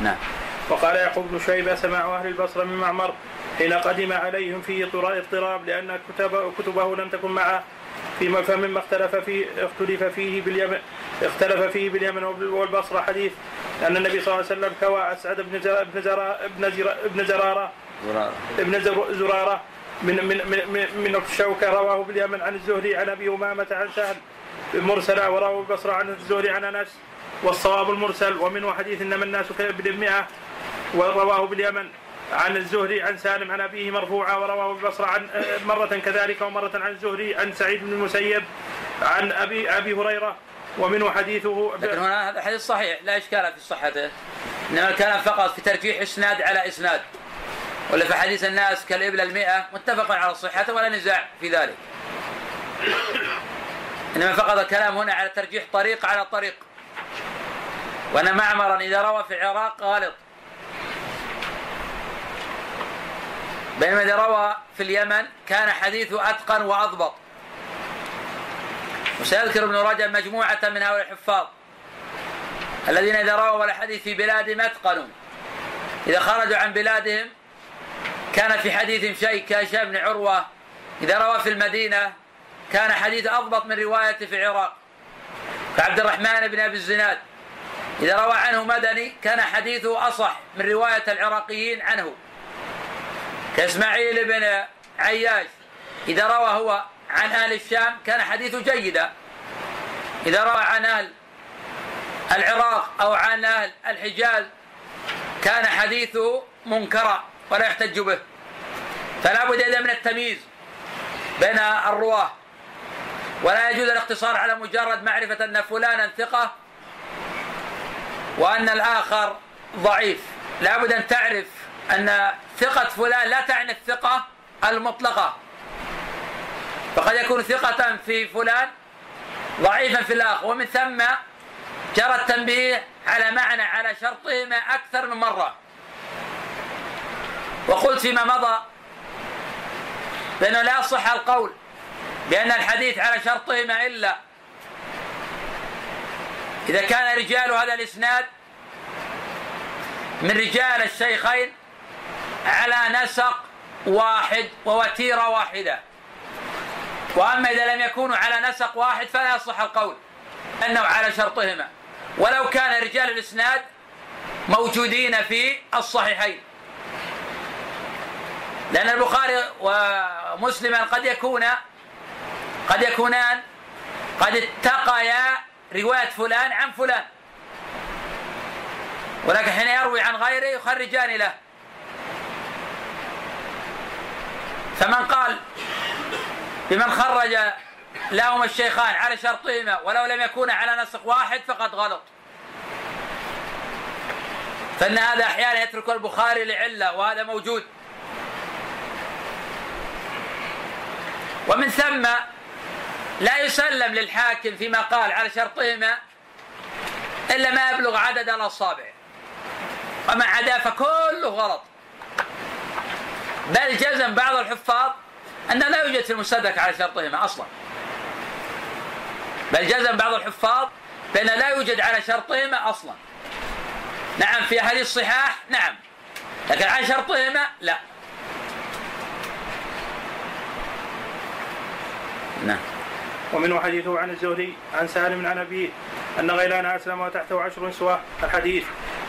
نعم. وقال يعقوب بن شيبة سماع أهل البصرة من معمر حين قدم عليهم فيه اضطراب لأن كتب كتبه لم تكن معه فيما فمما اختلف فيه اختلف فيه باليمن اختلف فيه باليمن والبصرة. حديث أن النبي صلى الله عليه وسلم كوى أسعد بن زرارة بن زرارة ابن زرارة من من من من الشوكة رواه باليمن عن الزهري عن أبي أمامة عن سهل مرسلا ورواه البصرة عن الزهري عن أنس. والصواب المرسل ومنه حديث إنما الناس بالمئة ورواه باليمن عن الزهري عن سالم عن أبيه مرفوعا ورواه البصرة عن مرة كذلك ومرة عن الزهري عن سعيد بن المسيب عن أبي أبي هريرة. ومنه حديثه لكن هنا هذا حديث صحيح لا إشكال في صحته إنما كان فقط في ترجيح إسناد على إسناد. ولا في حديث الناس كالإبل المئة متفق على صحته ولا نزاع في ذلك. إنما فقط الكلام هنا على ترجيح طريق على طريق. وأن معمرا إذا روى في العراق غالط. بينما إذا روى في اليمن كان حديثه أتقن وأضبط. وسيذكر ابن رجب مجموعة من هؤلاء الحفاظ. الذين إذا رووا الحديث في بلادهم أتقنوا. إذا خرجوا عن بلادهم كان في حديثهم شيء كهشام بن عروة إذا روى في المدينة كان حديث أضبط من روايته في العراق. كعبد الرحمن بن أبي الزناد إذا روى عنه مدني كان حديثه أصح من رواية العراقيين عنه. كإسماعيل بن عياش إذا روى هو عن أهل الشام كان حديثه جيدا. إذا روى عن أهل العراق أو عن أهل الحجاز كان حديثه منكرا. ولا يحتج به. فلا بد إذا من التمييز بين الرواة. ولا يجوز الاقتصار على مجرد معرفة أن فلانا ثقة وأن الآخر ضعيف. لا بد أن تعرف أن ثقة فلان لا تعني الثقة المطلقة. فقد يكون ثقة في فلان ضعيفا في الآخر. ومن ثم جرى التنبيه على معنى على شرطهما أكثر من مرة. وقلت فيما مضى بأنه لا يصح القول بأن الحديث على شرطهما إلا. إذا كان رجال هذا الإسناد من رجال الشيخين على نسق واحد ووتيرة واحدة. وأما إذا لم يكونوا على نسق واحد فلا يصح القول أنه على شرطهما. ولو كان رجال الإسناد موجودين في الصحيحين. لأن البخاري ومسلما قد يكون قد يكونان قد اتقيا رواية فلان عن فلان. ولكن حين يروي عن غيره يخرجان له. فمن قال بمن خرج لهما الشيخان على شرطهما ولو لم يكونا على نسق واحد فقد غلط. فإن هذا أحيانا يترك البخاري لعلة وهذا موجود. ومن ثم لا يسلم للحاكم فيما قال على شرطهما إلا ما يبلغ عدد الأصابع. وما عدا فكله غلط. بل جزم بعض الحفاظ أن لا يوجد في المستدرك على شرطهما أصلا. بل جزم بعض الحفاظ بأن لا يوجد على شرطهما أصلا. نعم في أحاديث الصحاح نعم. لكن على شرطهما لا. نعم. ومنه حديثه عن الزهري عن سالم عن أبيه أن غيلان أسلم وتحته عشر سواه. الحديث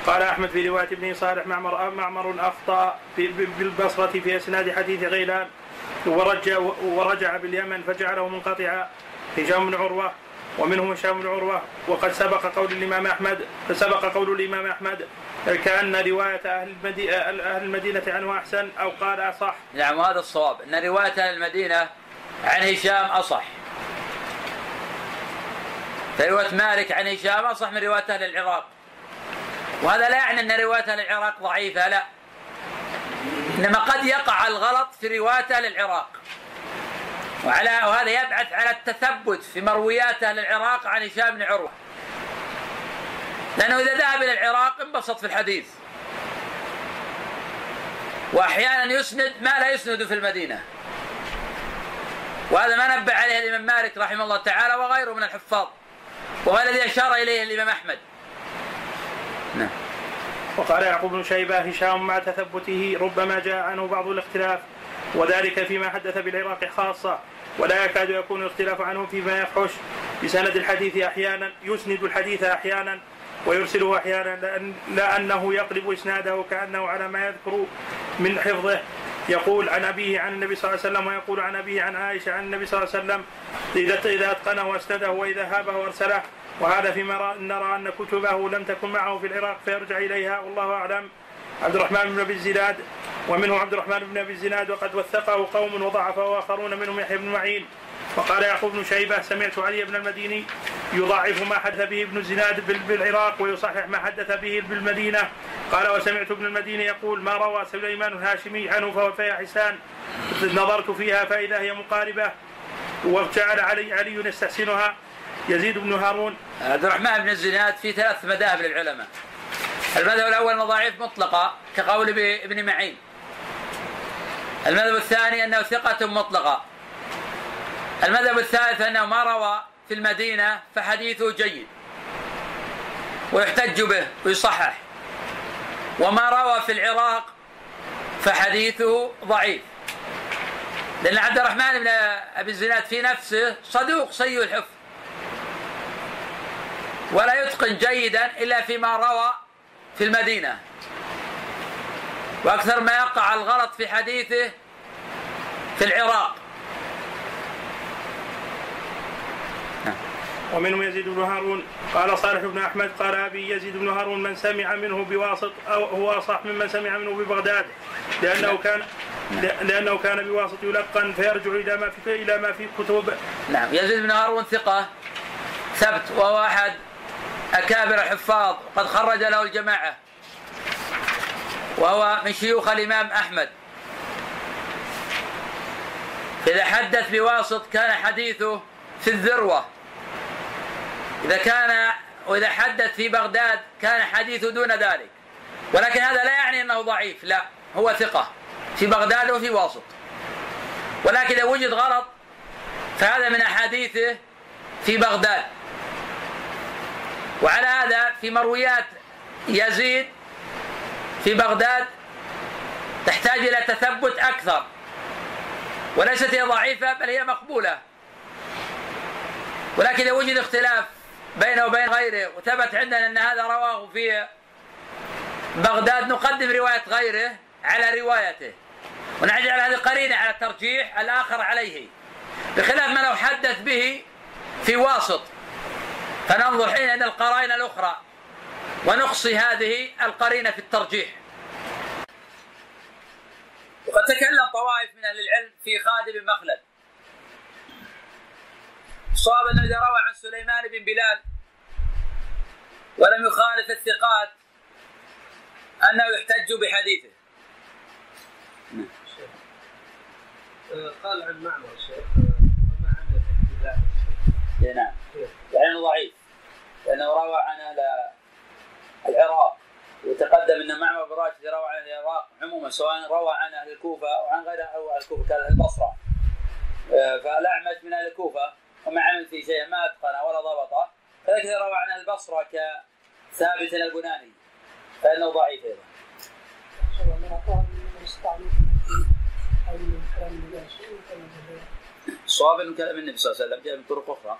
قال أحمد في رواية ابن صالح معمر معمر أخطأ بالبصرة في إسناد حديث غيلان ورجع ورجع باليمن فجعله منقطعا. هشام بن عروة ومنهم هشام بن عروة. وقد سبق قول الإمام أحمد فسبق قول الإمام أحمد كأن رواية أهل المدينة, أهل المدينة عنه أحسن أو قال أصح. نعم وهذا الصواب. أن رواية أهل المدينة عن هشام أصح. فرواية مالك عن هشام أصح من رواية أهل العراق. وهذا لا يعني أن رواية أهل العراق ضعيفة لا. إنما قد يقع الغلط في رواية أهل العراق. وعلى وهذا يبعث على التثبت في مرويات أهل العراق عن هشام بن عروة. لأنه إذا ذهب إلى العراق انبسط في الحديث. وأحيانا يسند ما لا يسند في المدينة. وهذا ما نبه عليه الإمام مالك رحمه الله تعالى وغيره من الحفاظ وهو الذي أشار إليه الإمام أحمد. نعم. وقال يعقوب بن شيبة هشام مع تثبته ربما جاء عنه بعض الاختلاف وذلك فيما حدث بالعراق خاصة ولا يكاد يكون الاختلاف عنه فيما يفحش. بسند الحديث أحيانا يسند الحديث أحيانا ويرسله أحيانا لأن لأنه يقلب إسناده كأنه على ما يذكر من حفظه. يقول عن أبيه عن النبي صلى الله عليه وسلم ويقول عن أبيه عن عائشة عن النبي صلى الله عليه وسلم إذا أتقنه وأسنده وإذا هابه وأرسله. وهذا فيما نرى أن كتبه لم تكن معه في العراق فيرجع إليها والله أعلم. عبد الرحمن بن أبي الزناد ومنه عبد الرحمن بن أبي الزناد وقد وثقه قوم وضعفه آخرون منهم يحيى بن معين. وقال يعقوب بن شيبة سمعت علي بن المديني يضاعف ما حدث به ابن الزناد بالعراق ويصحح ما حدث به بالمدينة. قال وسمعت ابن المديني يقول ما روى سليمان الهاشمي عنه فهو فيها حسان. نظرت فيها فإذا هي مقاربة وجعل علي علي يستحسنها. يزيد بن هارون. عبد الرحمن بن الزناد في ثلاث مذاهب للعلماء. المذهب الأول مضاعيف مطلقة كقول ابن معين. المذهب الثاني أنه ثقة مطلقة. المذهب الثالث أنه ما روى في المدينة فحديثه جيد ويحتج به ويصحح. وما روى في العراق فحديثه ضعيف. لأن عبد الرحمن بن أبي الزناد في نفسه صدوق سيء الحفظ. ولا يتقن جيدا إلا فيما روى في المدينة. وأكثر ما يقع الغلط في حديثه في العراق. ومنهم يزيد بن هارون. قال صالح بن أحمد قال أبي يزيد بن هارون من سمع منه بواسط أو هو أصح ممن سمع منه ببغداد لأنه كان لأنه كان بواسط يلقن فيرجع إلى ما في إلى ما في كتب. نعم. يزيد بن هارون ثقة ثبت وهو أحد أكابر الحفاظ قد خرج له الجماعة وهو من شيوخ الإمام أحمد. إذا حدث بواسط كان حديثه في الذروة. إذا كان وإذا حدث في بغداد كان حديثه دون ذلك. ولكن هذا لا يعني أنه ضعيف لا هو ثقة في بغداد وفي واسط. ولكن إذا وجد غلط فهذا من أحاديثه في بغداد. وعلى هذا في مرويات يزيد في بغداد تحتاج إلى تثبت أكثر. وليست هي ضعيفة بل هي مقبولة. ولكن إذا وجد اختلاف بينه وبين غيره وثبت عندنا أن هذا رواه في بغداد نقدم رواية غيره على روايته. ونجعل هذه قرينه على الترجيح الآخر عليه. بخلاف ما لو حدث به في واسط. فننظر حين إلى القرائن الأخرى. ونقصي هذه القرينة في الترجيح. وقد تكلم طوائف من أهل العلم في خالد بن مخلد. الصواب أنه إذا روى عن سليمان بن بلال ولم يخالف الثقات أنه يحتج بحديثه. قال عن معمر شيخ وما عنده نعم. يعني ضعيف. لأنه روى عن العراق. وتقدم أن معمر بن راشد روى عن العراق عموما سواء روى عن أهل الكوفة أو عن غير أهل الكوفة كان البصرة. فالأعمش من أهل الكوفة وما عمل في شيء ما أتقن ولا ضبطه كذلك روى عن البصرة كثابت البناني فإنه ضعيف أيضا. الصواب انه كلام النبي صلى الله عليه وسلم جاء من طرق أخرى.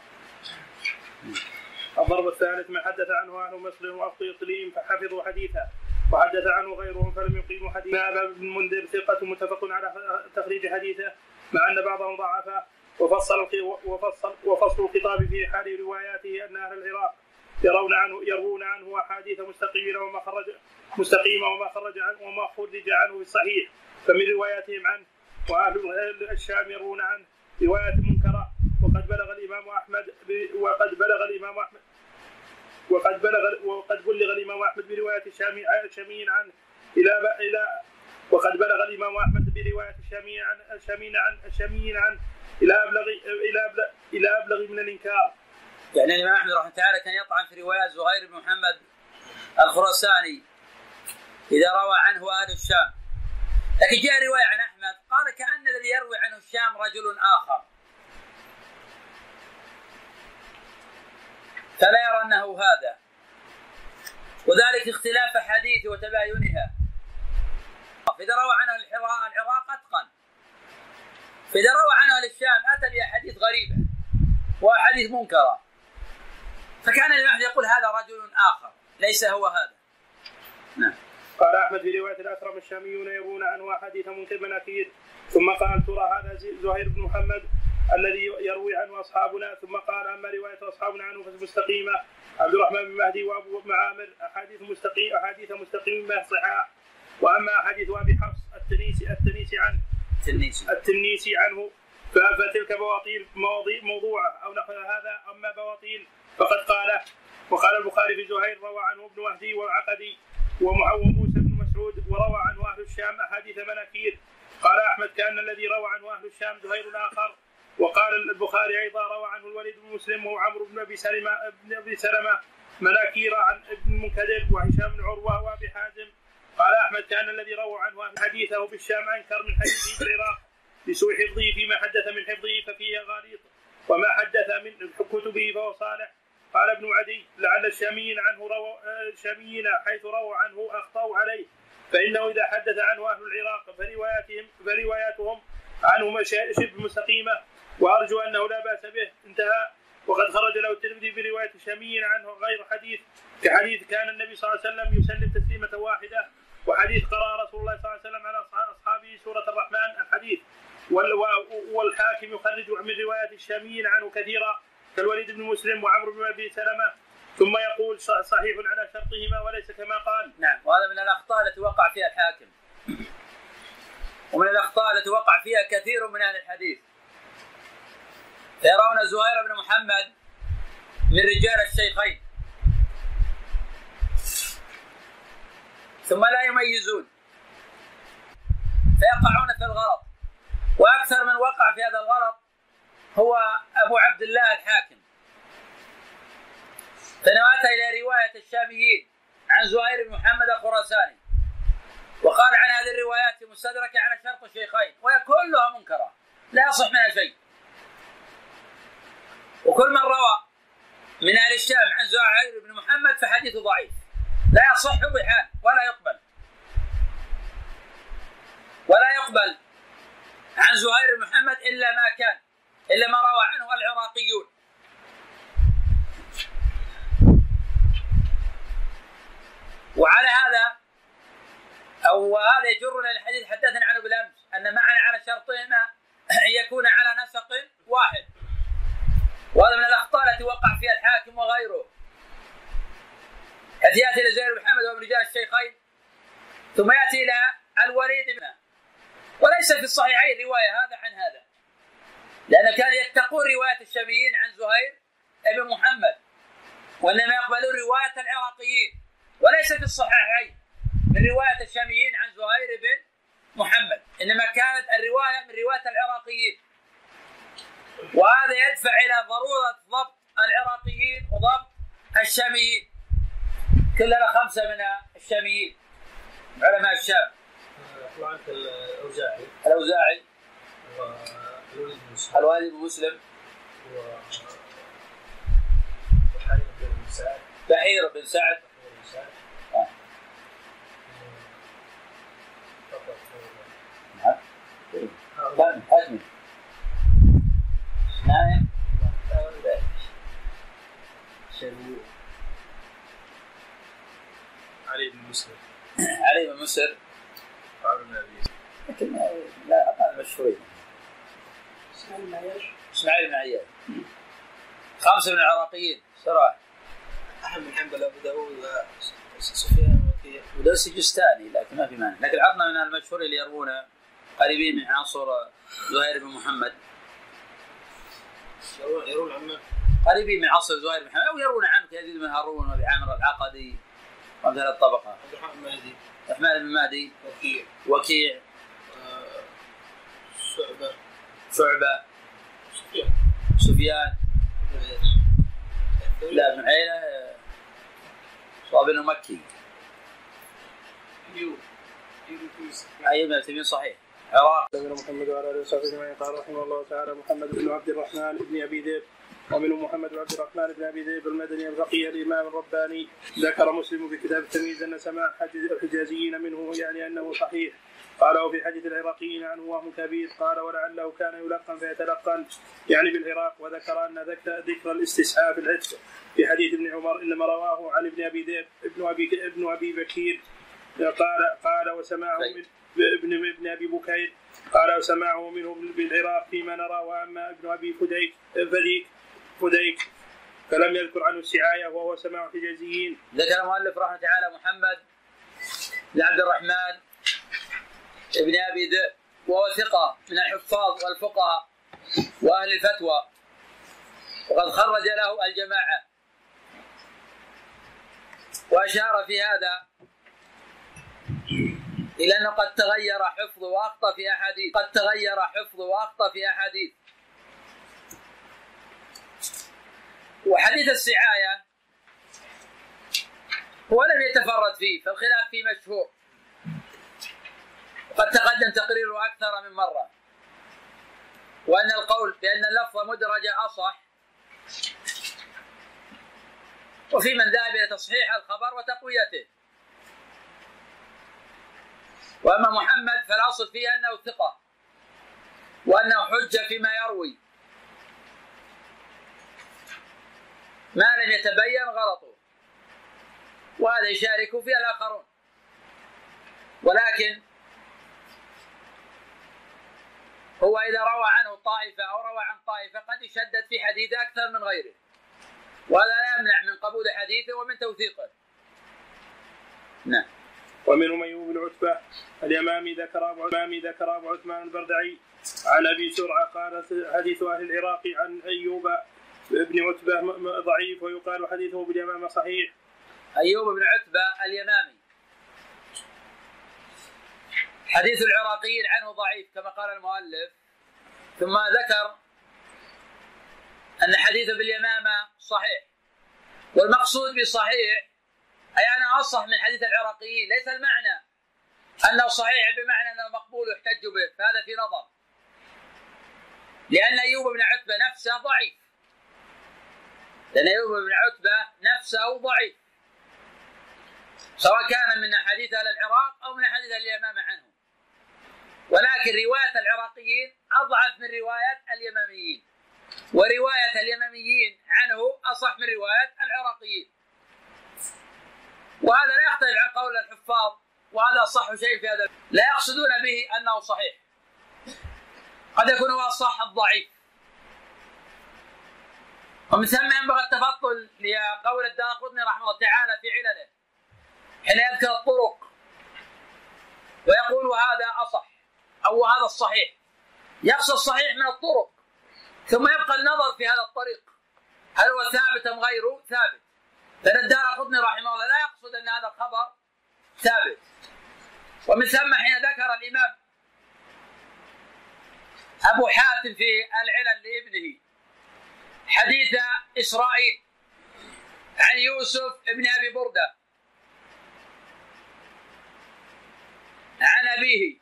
الضرب الثالث ما حدث عنه أهل مصر واخطي إقليم فحفظوا حديثه وحدث عنه غيرهم فلم يقيموا حديثه ابا بن المنذر ثقة متفق على تخريج حديثه مع أن بعضهم ضعفه وفصل وفصل وفصل الخطاب في حال رواياته أن أهل العراق يرون عنه يروون عنه أحاديث مستقيمة وما خرج مستقيمة وما خرج عنه وما خرج عنه في الصحيح. فمن رواياتهم عنه وأهل الشام يروون عنه روايات منكرة. وقد بلغ الإمام أحمد وقد بلغ الإمام احمد وقد بلغ وقد بلغ الإمام أحمد برواية الشامي الشاميين عنه إلى إلى وقد بلغ الإمام أحمد برواية الشاميين عن الشاميين عن الشاميين عن إلى ابلغ إلى ابلغ إلى أبلغ من الإنكار. يعني الإمام أحمد رحمه الله تعالى كان يطعن في روايات زهير بن محمد الخراساني إذا روى عنه أهل الشام. لكن جاء رواية عن أحمد قال كأن الذي يروي عنه الشام رجل آخر. فلا يرى أنه هذا. وذلك اختلاف احاديث وتباينها. فاذا روى عنه العراق اتقن فإذا روى عنه أهل الشام أتى بأحاديث غريبة وأحاديث منكرة. فكان الامام يقول هذا رجل آخر ليس هو هذا. نعم. قال أحمد في رواية الأكرم الشاميون يروون عنه احاديث منكر مناكير ثم قال ترى هذا زهير بن محمد الذي يروي عنه أصحابنا ثم قال أما رواية أصحابنا عنه فمستقيمه عبد الرحمن بن مهدي وأبو معامر أحاديث مستقيم أحاديث مستقيمة صحاح وأما أحاديث أبي حفص التنيسي التنيسي عنه التنيسي. التنيسي عنه. فتلك بواطيل موضوعة أو نحو هذا أما بواطيل فقد قال وقال البخاري في زهير روى عنه ابن مهدي وعقدي وموسى بن مسعود وروى عنه أهل الشام أحاديث مناكير. قال أحمد كأن الذي روى عنه أهل الشام زهير آخر. وقال البخاري أيضا روى عنه الوليد بن مسلم وعمرو بن أبي سلمه بن أبي سلمة مناكير عن ابن المنكدر وهشام بن عروة وأبي حازم. قال أحمد كان الذي روى عنه حديثه بالشام أنكر من حديثه في العراق لسوء حفظه فيما حدث من حفظه ففيه غليظ وما حدث من كتبه فهو صالح. قال ابن عدي لعل الشاميين عنه روى الشاميين حيث رووا عنه أخطأوا عليه فإنه إذا حدث عنه أهل العراق فرواياتهم فرواياتهم عنه شبه مستقيمة وأرجو أنه لا بأس به انتهى. وقد خرج له الترمذي برواية الشاميين عنه غير حديث كحديث كان النبي صلى الله عليه وسلم يسلم تسليمة واحدة وحديث قرأ رسول الله صلى الله عليه وسلم على أصحابه سورة الرحمن الحديث. والحاكم يخرج من روايات الشاميين عنه كثيرا كالوليد بن مسلم وعمرو بن أبي سلمة. ثم يقول صحيح على شرطهما وليس كما قال. نعم وهذا من الأخطاء التي وقع فيها الحاكم. ومن الأخطاء التي وقع فيها كثير من أهل الحديث. فيرون زهير بن محمد من رجال الشيخين. ثم لا يميزون. فيقعون في الغلط. وأكثر من وقع في هذا الغلط هو أبو عبد الله الحاكم. فانه اتى إلى رواية الشاميين عن زهير بن محمد الخراساني. وقال عن هذه الروايات مستدركة على شرط الشيخين وهي كلها منكرة لا يصح منها شيء. وكل من روى من أهل الشام عن زهير بن محمد فحديثه ضعيف. لا يصح بحال ولا يقبل. ولا يقبل عن زهير بن محمد إلا ما كان إلا ما روى عنه العراقيون. وعلى هذا أو هذا يجرنا الحديث حدثنا عنه بالأمس أن معنى على شرطهما أن يكون على نسق واحد. وهذا من الأخطاء التي وقع فيها الحاكم وغيره. حيث يأتي إلى زهير بن محمد وابن رجال الشيخين ثم يأتي إلى الوليد بن وليس في الصحيحين رواية هذا عن هذا لأن كانوا يتقون رواية الشاميين عن زهير بن محمد وإنما يقبلون رواية العراقيين وليس في الصحيحين من رواية الشاميين عن زهير بن محمد إنما كانت الرواية من رواية العراقيين. وهذا يدفع إلى ضرورة ضبط العراقيين وضبط الشاميين. كلنا خمسة من الشاميين علماء الشام. الأوزاعي. الأوزاعي. الوالد بن مسلم. بحير بن سعد. كم حجمي نايم علي بن مسلم علي بن مسر لكن لا أقل مشهورين إسماعيل بن عياش. خمسة من العراقيين. صراحة. أحمد بن حنبل أبو داوود سفيان وكيع سجستاني لكن ما في مانع. لكن عطنا من المشهور اللي يروون قريبين من عنصر زهير بن محمد. يرون عمان قريبين من عصر زهير بن محمد أو يرون عنه كيزيد بن هارون وأبي عامر العقدي. وامثال الطبقة. عبد الرحمن المهدي الرحمن بن مهدي. وكيع. وكيع. آه، شعبة. شعبة. سفيان. سفيان. لا ابن عيينة صاب انه مكي. أيوب. أيوب تيمية صحيح. عراق. نبينا محمد وعلى آله وصحبه أجمعين. قال رحمه الله تعالى محمد بن عبد الرحمن بن أبي ذئب. ومنهم محمد بن عبد الرحمن بن أبي ذئب المدني الفقيه الإمام الرباني ذكر مسلم في كتاب التمييز أن سماع حج- الحجازيين منه يعني أنه صحيح. قال وفي حديث العراقيين عنه وهم كبير قال ولعله كان يلقن فيتلقن. يعني بالعراق وذكر أن ذكر, ذكر الاستسعاف العتق. في حديث ابن عمر إنما رواه عن ابن أبي ذئب ابن أبي ابن أبي بكير. قال قال وسماعه من ابن ابن أبي بكير. قال وسماعه منه بالعراق فيما نرى وأما ابن أبي فديك فديك. فديك فلم يذكر عنه السعاية وهو سماع الحجازيين ذكر المؤلف رحمه تعالى محمد بن عبد الرحمن بن أبي ذئب وهو ثقة من الحفاظ والفقهاء وأهل الفتوى وقد خرج له الجماعة. وأشار في هذا إلى أنه قد تغير حفظه وأخطأ في أحاديث قد تغير حفظه وأخطأ في أحاديث. وحديث السعاية هو لم يتفرد فيه فالخلاف فيه مشهور. وقد تقدم تقريره أكثر من مرة. وأن القول بأن اللفظة مدرجة أصح. وفي من ذهب إلى تصحيح الخبر وتقويته. وأما محمد فالأصل فيه أنه ثقة. وأنه حجة فيما يروي. ما لم يتبين غلطه. وهذا يشارك فيه الآخرون. ولكن هو إذا روى عنه طائفة أو روى عن طائفة قد يشدد في حديثه أكثر من غيره. وهذا لا يمنع من قبول حديثه ومن توثيقه. نعم. ومنهم أيوب بن عتبة اليمامي ذكر أبو اليمامي ذكر أبو عثمان البردعي عن أبي سرعة قال حديث أهل العراق عن أيوب بن عتبة م- م- ضعيف ويقال حديثه باليمامة صحيح. أيوب بن عتبة اليمامي. حديث العراقيين عنه ضعيف كما قال المؤلف. ثم ذكر أن حديثه باليمامة صحيح. والمقصود بصحيح أي أنه أصح من حديث العراقيين ليس المعنى أنه صحيح بمعنى أنه مقبول يحتج به فهذا في نظر. لأن أيوب بن عتبة نفسه ضعيف. لأن أيوب بن عتبة نفسه ضعيف. سواء كان من أحاديث أهل العراق أو من أحاديث اليمامة عنه. ولكن رواية العراقيين أضعف من رواية اليماميين. ورواية اليماميين عنه أصح من رواية العراقيين. وهذا لا يختلف عن قول الحفاظ وهذا أصح شيء في هذا. لا يقصدون به أنه صحيح. قد يكون هو اصح الضعيف. ومن ثم ينبغي التفضل لقول الدارقطني رحمه الله تعالى في علله حين يذكر الطرق ويقول هذا أصح أو هذا الصحيح. يقصد الصحيح من الطرق ثم يبقى النظر في هذا الطريق. هل هو ثابت أم غيره ثابت؟ لأن الدار قطني رحمه الله لا يقصد أن هذا الخبر ثابت. ومن ثم حين ذكر الإمام أبو حاتم في العلل لابنه حديث إسرائيل عن يوسف ابن أبي بردة. عن أبيه.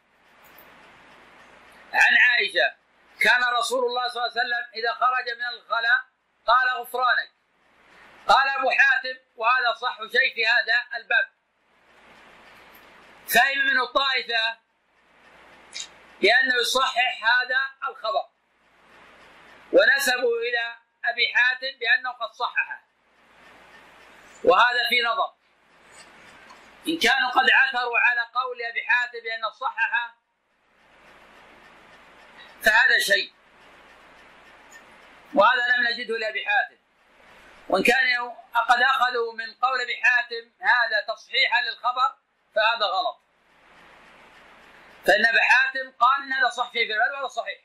عن عائشة. كان رسول الله صلى الله عليه وسلم إذا خرج من الخلاء قال غفرانك. قال أبو حاتم وهذا صح شيء في هذا الباب. فهم منه طائفة بأنه يصحح هذا الخبر. ونسبوا إلى أبي حاتم بأنه قد صححه وهذا في نظر. إن كانوا قد عثروا على قول أبي حاتم بأنه صحح فهذا شيء. وهذا لم نجده لأبي حاتم. وإن كانوا قد أخذوا من قول أبي حاتم هذا تصحيحا للخبر فهذا غلط. فإن أبي حاتم قال إن هذا صح في وهذا صحيح.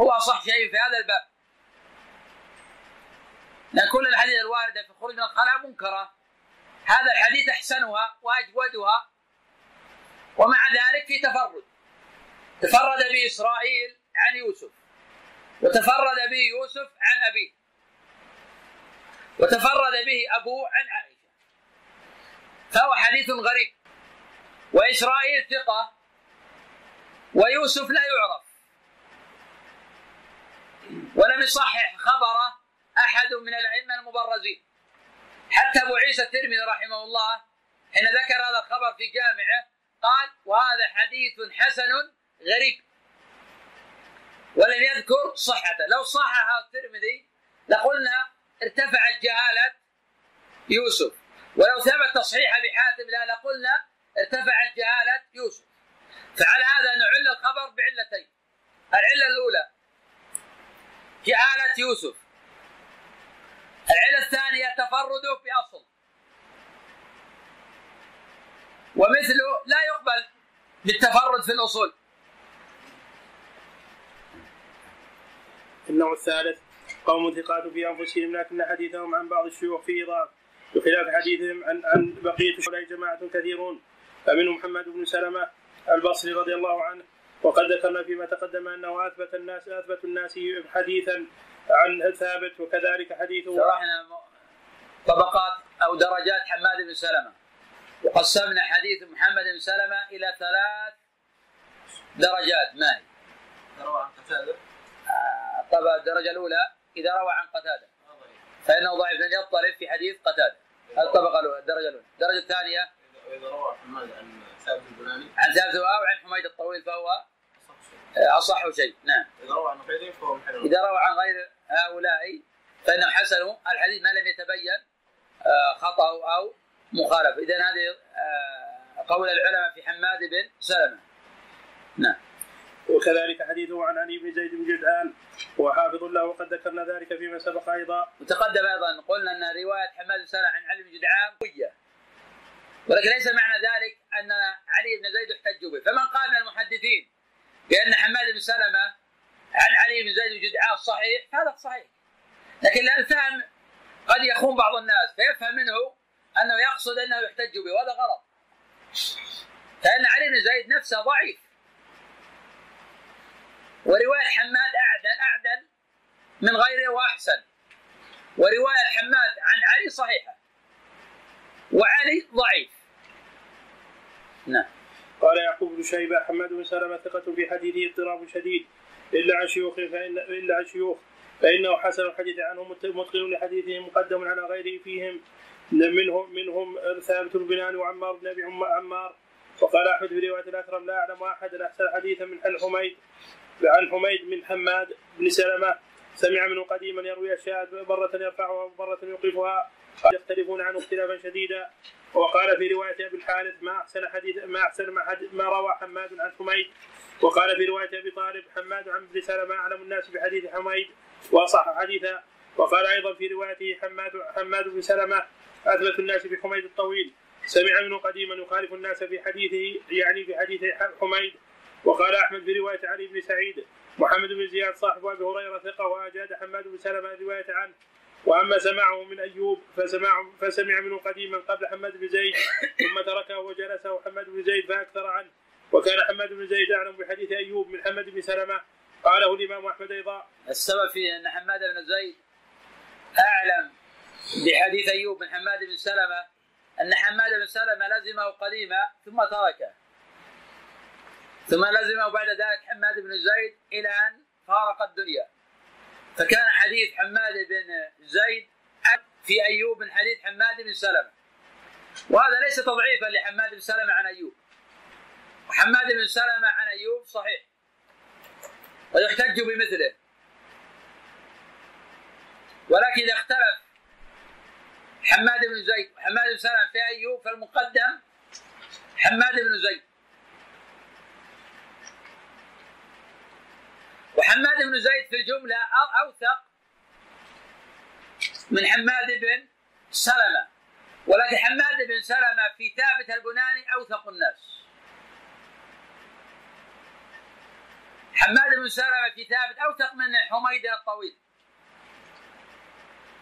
هو أصح شيء في هذا الباب. لأن كل الحديث الواردة في الخروج من الخلاء منكرة. هذا الحديث أحسنها وأجودها. ومع ذلك في تفرد. تفرد به إسرائيل عن يوسف. وتفرد به يوسف عن أبيه. وتفرد به أبوه عن عائشة. فهو حديث غريب. وإسرائيل ثقة. ويوسف لا يعرف. ولم يصحح خبره. أحد من الأئمة المبرزين. حتى أبو عيسى الترمذي رحمه الله حين ذكر هذا الخبر في جامعه قال وهذا حديث حسن غريب. ولم يذكر صحته. لو صححه الترمذي لقلنا ارتفعت جهالة يوسف. ولو ثبت تصحيح أبي حاتم لا لقلنا ارتفعت جهالة يوسف. فعلى هذا نعل الخبر بعلتين. العلة الأولى جهالة يوسف. العلة الثانية تفرده بأصل ومثله لا يقبل بالتفرد في الأصول. النوع الثالث قوم ثقات في أنفسهم لكن حديثهم عن بعض الشيوخ فيه ضعف. بخلاف حديثهم عن عن بقية الشيوخ جماعة كثيرون. فمنهم محمد بن سلمة البصري رضي الله عنه وقد ذكرنا فيما تقدم أنه أثبت الناس أثبت الناس حديثا عن ثابت وكذلك حديثه. شرحنا طبقات أو درجات حماد بن سلمة. وقسمنا حديث محمد بن سلمة إلى ثلاث درجات. ما هي؟ روى عن قتادة. طبعا الدرجة الأولى إذا روى عن قتادة. فإنه ضعيف لن يضطرب في حديث قتادة. هذه الطبقة الأولى الدرجة الأولى. الدرجة الثانية؟ واذا روى حماد عن ثابت البناني. عن ثابت أو عن حميد الطويل فهو آه، أصح شيء. نعم. إذا روى عن غيره فهو محرم إذا روى عن غير هؤلاء فإنه حسن الحديث ما لم يتبين آه، خطأه أو مخالفة إذا هذه آه، قول العلماء في حماد بن سلمة. نعم. وكذلك حديثه عن علي بن زيد بن جدعان هو حافظ له وقد ذكرنا ذلك فيما سبق أيضا. وتقدم أيضا قلنا أن رواية حماد بن عن علي بن جدعان قوية. ولكن ليس معنى ذلك أن علي بن زيد يحتج به. فمن قال من المحدثين بأن حماد بن سلمة عن علي بن زيد جدعان صحيح هذا صحيح. لكن الفهم قد يخون بعض الناس فيفهم منه أنه يقصد أنه يحتج به وهذا غلط. فإن علي بن زيد نفسه ضعيف. ورواية حماد أعدل أعدل من غيره وأحسن. ورواية حماد عن علي صحيحة. وعلي ضعيف. نعم. قال يعقوب بن شيبة حماد بن سلمة ثقة في حديثه اضطراب شديد. إلا عن شيوخ فإن إلا عن شيوخ. فإنه حسن الحديث عنه مت- متقن لحديثه مقدم على غيره فيهم. منهم منهم ثابت البناني وعمار بن عم- عمار. وقال أحمد في رواية الاكرم لا أعلم احدا أحسن حديثا من عن حميد عن حميد من حماد بن سلمة. سمع منه قديما يروي أشياء مرة يرفعها ومرة يوقفها. يختلفون عنه اختلافا شديدا. وقال في رواية أبي الحارث ما أحسن حديث ما أحسن ما, حديث ما روى حماد عن حميد. وقال في رواية أبي طالب حماد عن ابن سلمة أعلم الناس بحديث حميد. وأصح حديثا وقال أيضا في روايته حماد حماد بن سلمة أثبت الناس بحميد الطويل. سمع منه قديما يخالف الناس في حديثه يعني في حديث حميد. وقال أحمد في رواية علي بن سعيد محمد بن زياد صاحب أبي هريرة ثقة وأجاد حماد بن سلمة الروايه عنه. وأما سماعه من أيوب فسمع فسمع منه قديما قبل حماد بن زيد ثم تركه وجلسه حماد بن زيد فأكثر عنه. وكان حماد بن زيد أعلم بحديث أيوب من حماد بن سلمة. قاله الإمام أحمد أيضا السبب في أن حماد بن زيد أعلم بحديث أيوب بن حماد بن سلمة أن حماد بن سلمة لزمه قديما ثم تركه. ثم لزمه بعد ذلك حماد بن زيد إلى أن فارق الدنيا. فكان حديث حماد بن زيد في أيوب من حديث حماد بن سلمة. وهذا ليس تضعيفا لحماد بن سلمة عن أيوب. وحماد بن سلمة عن أيوب صحيح. ويحتج بمثله. ولكن إذا اختلف حماد بن زيد وحماد بن سلمة في أيوب فالمقدم حماد بن زيد. وحماد بن زيد في الجملة أو- أوثق من حماد بن سلمة. ولكن حماد بن سلمة في ثابت البناني أوثق الناس. حماد بن سلمة في ثابت أوثق من حميد الطويل.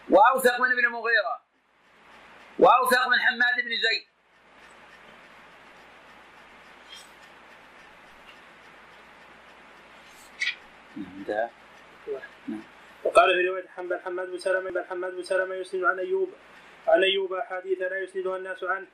وأوثق من ابن مغيرة. وأوثق من حماد بن زيد. انتهى وقال في رواية حنبل حماد بن سلمة بن حماد بن سلمة يسند عن أيوب عن أيوب احاديث لا يسندها الناس عنه.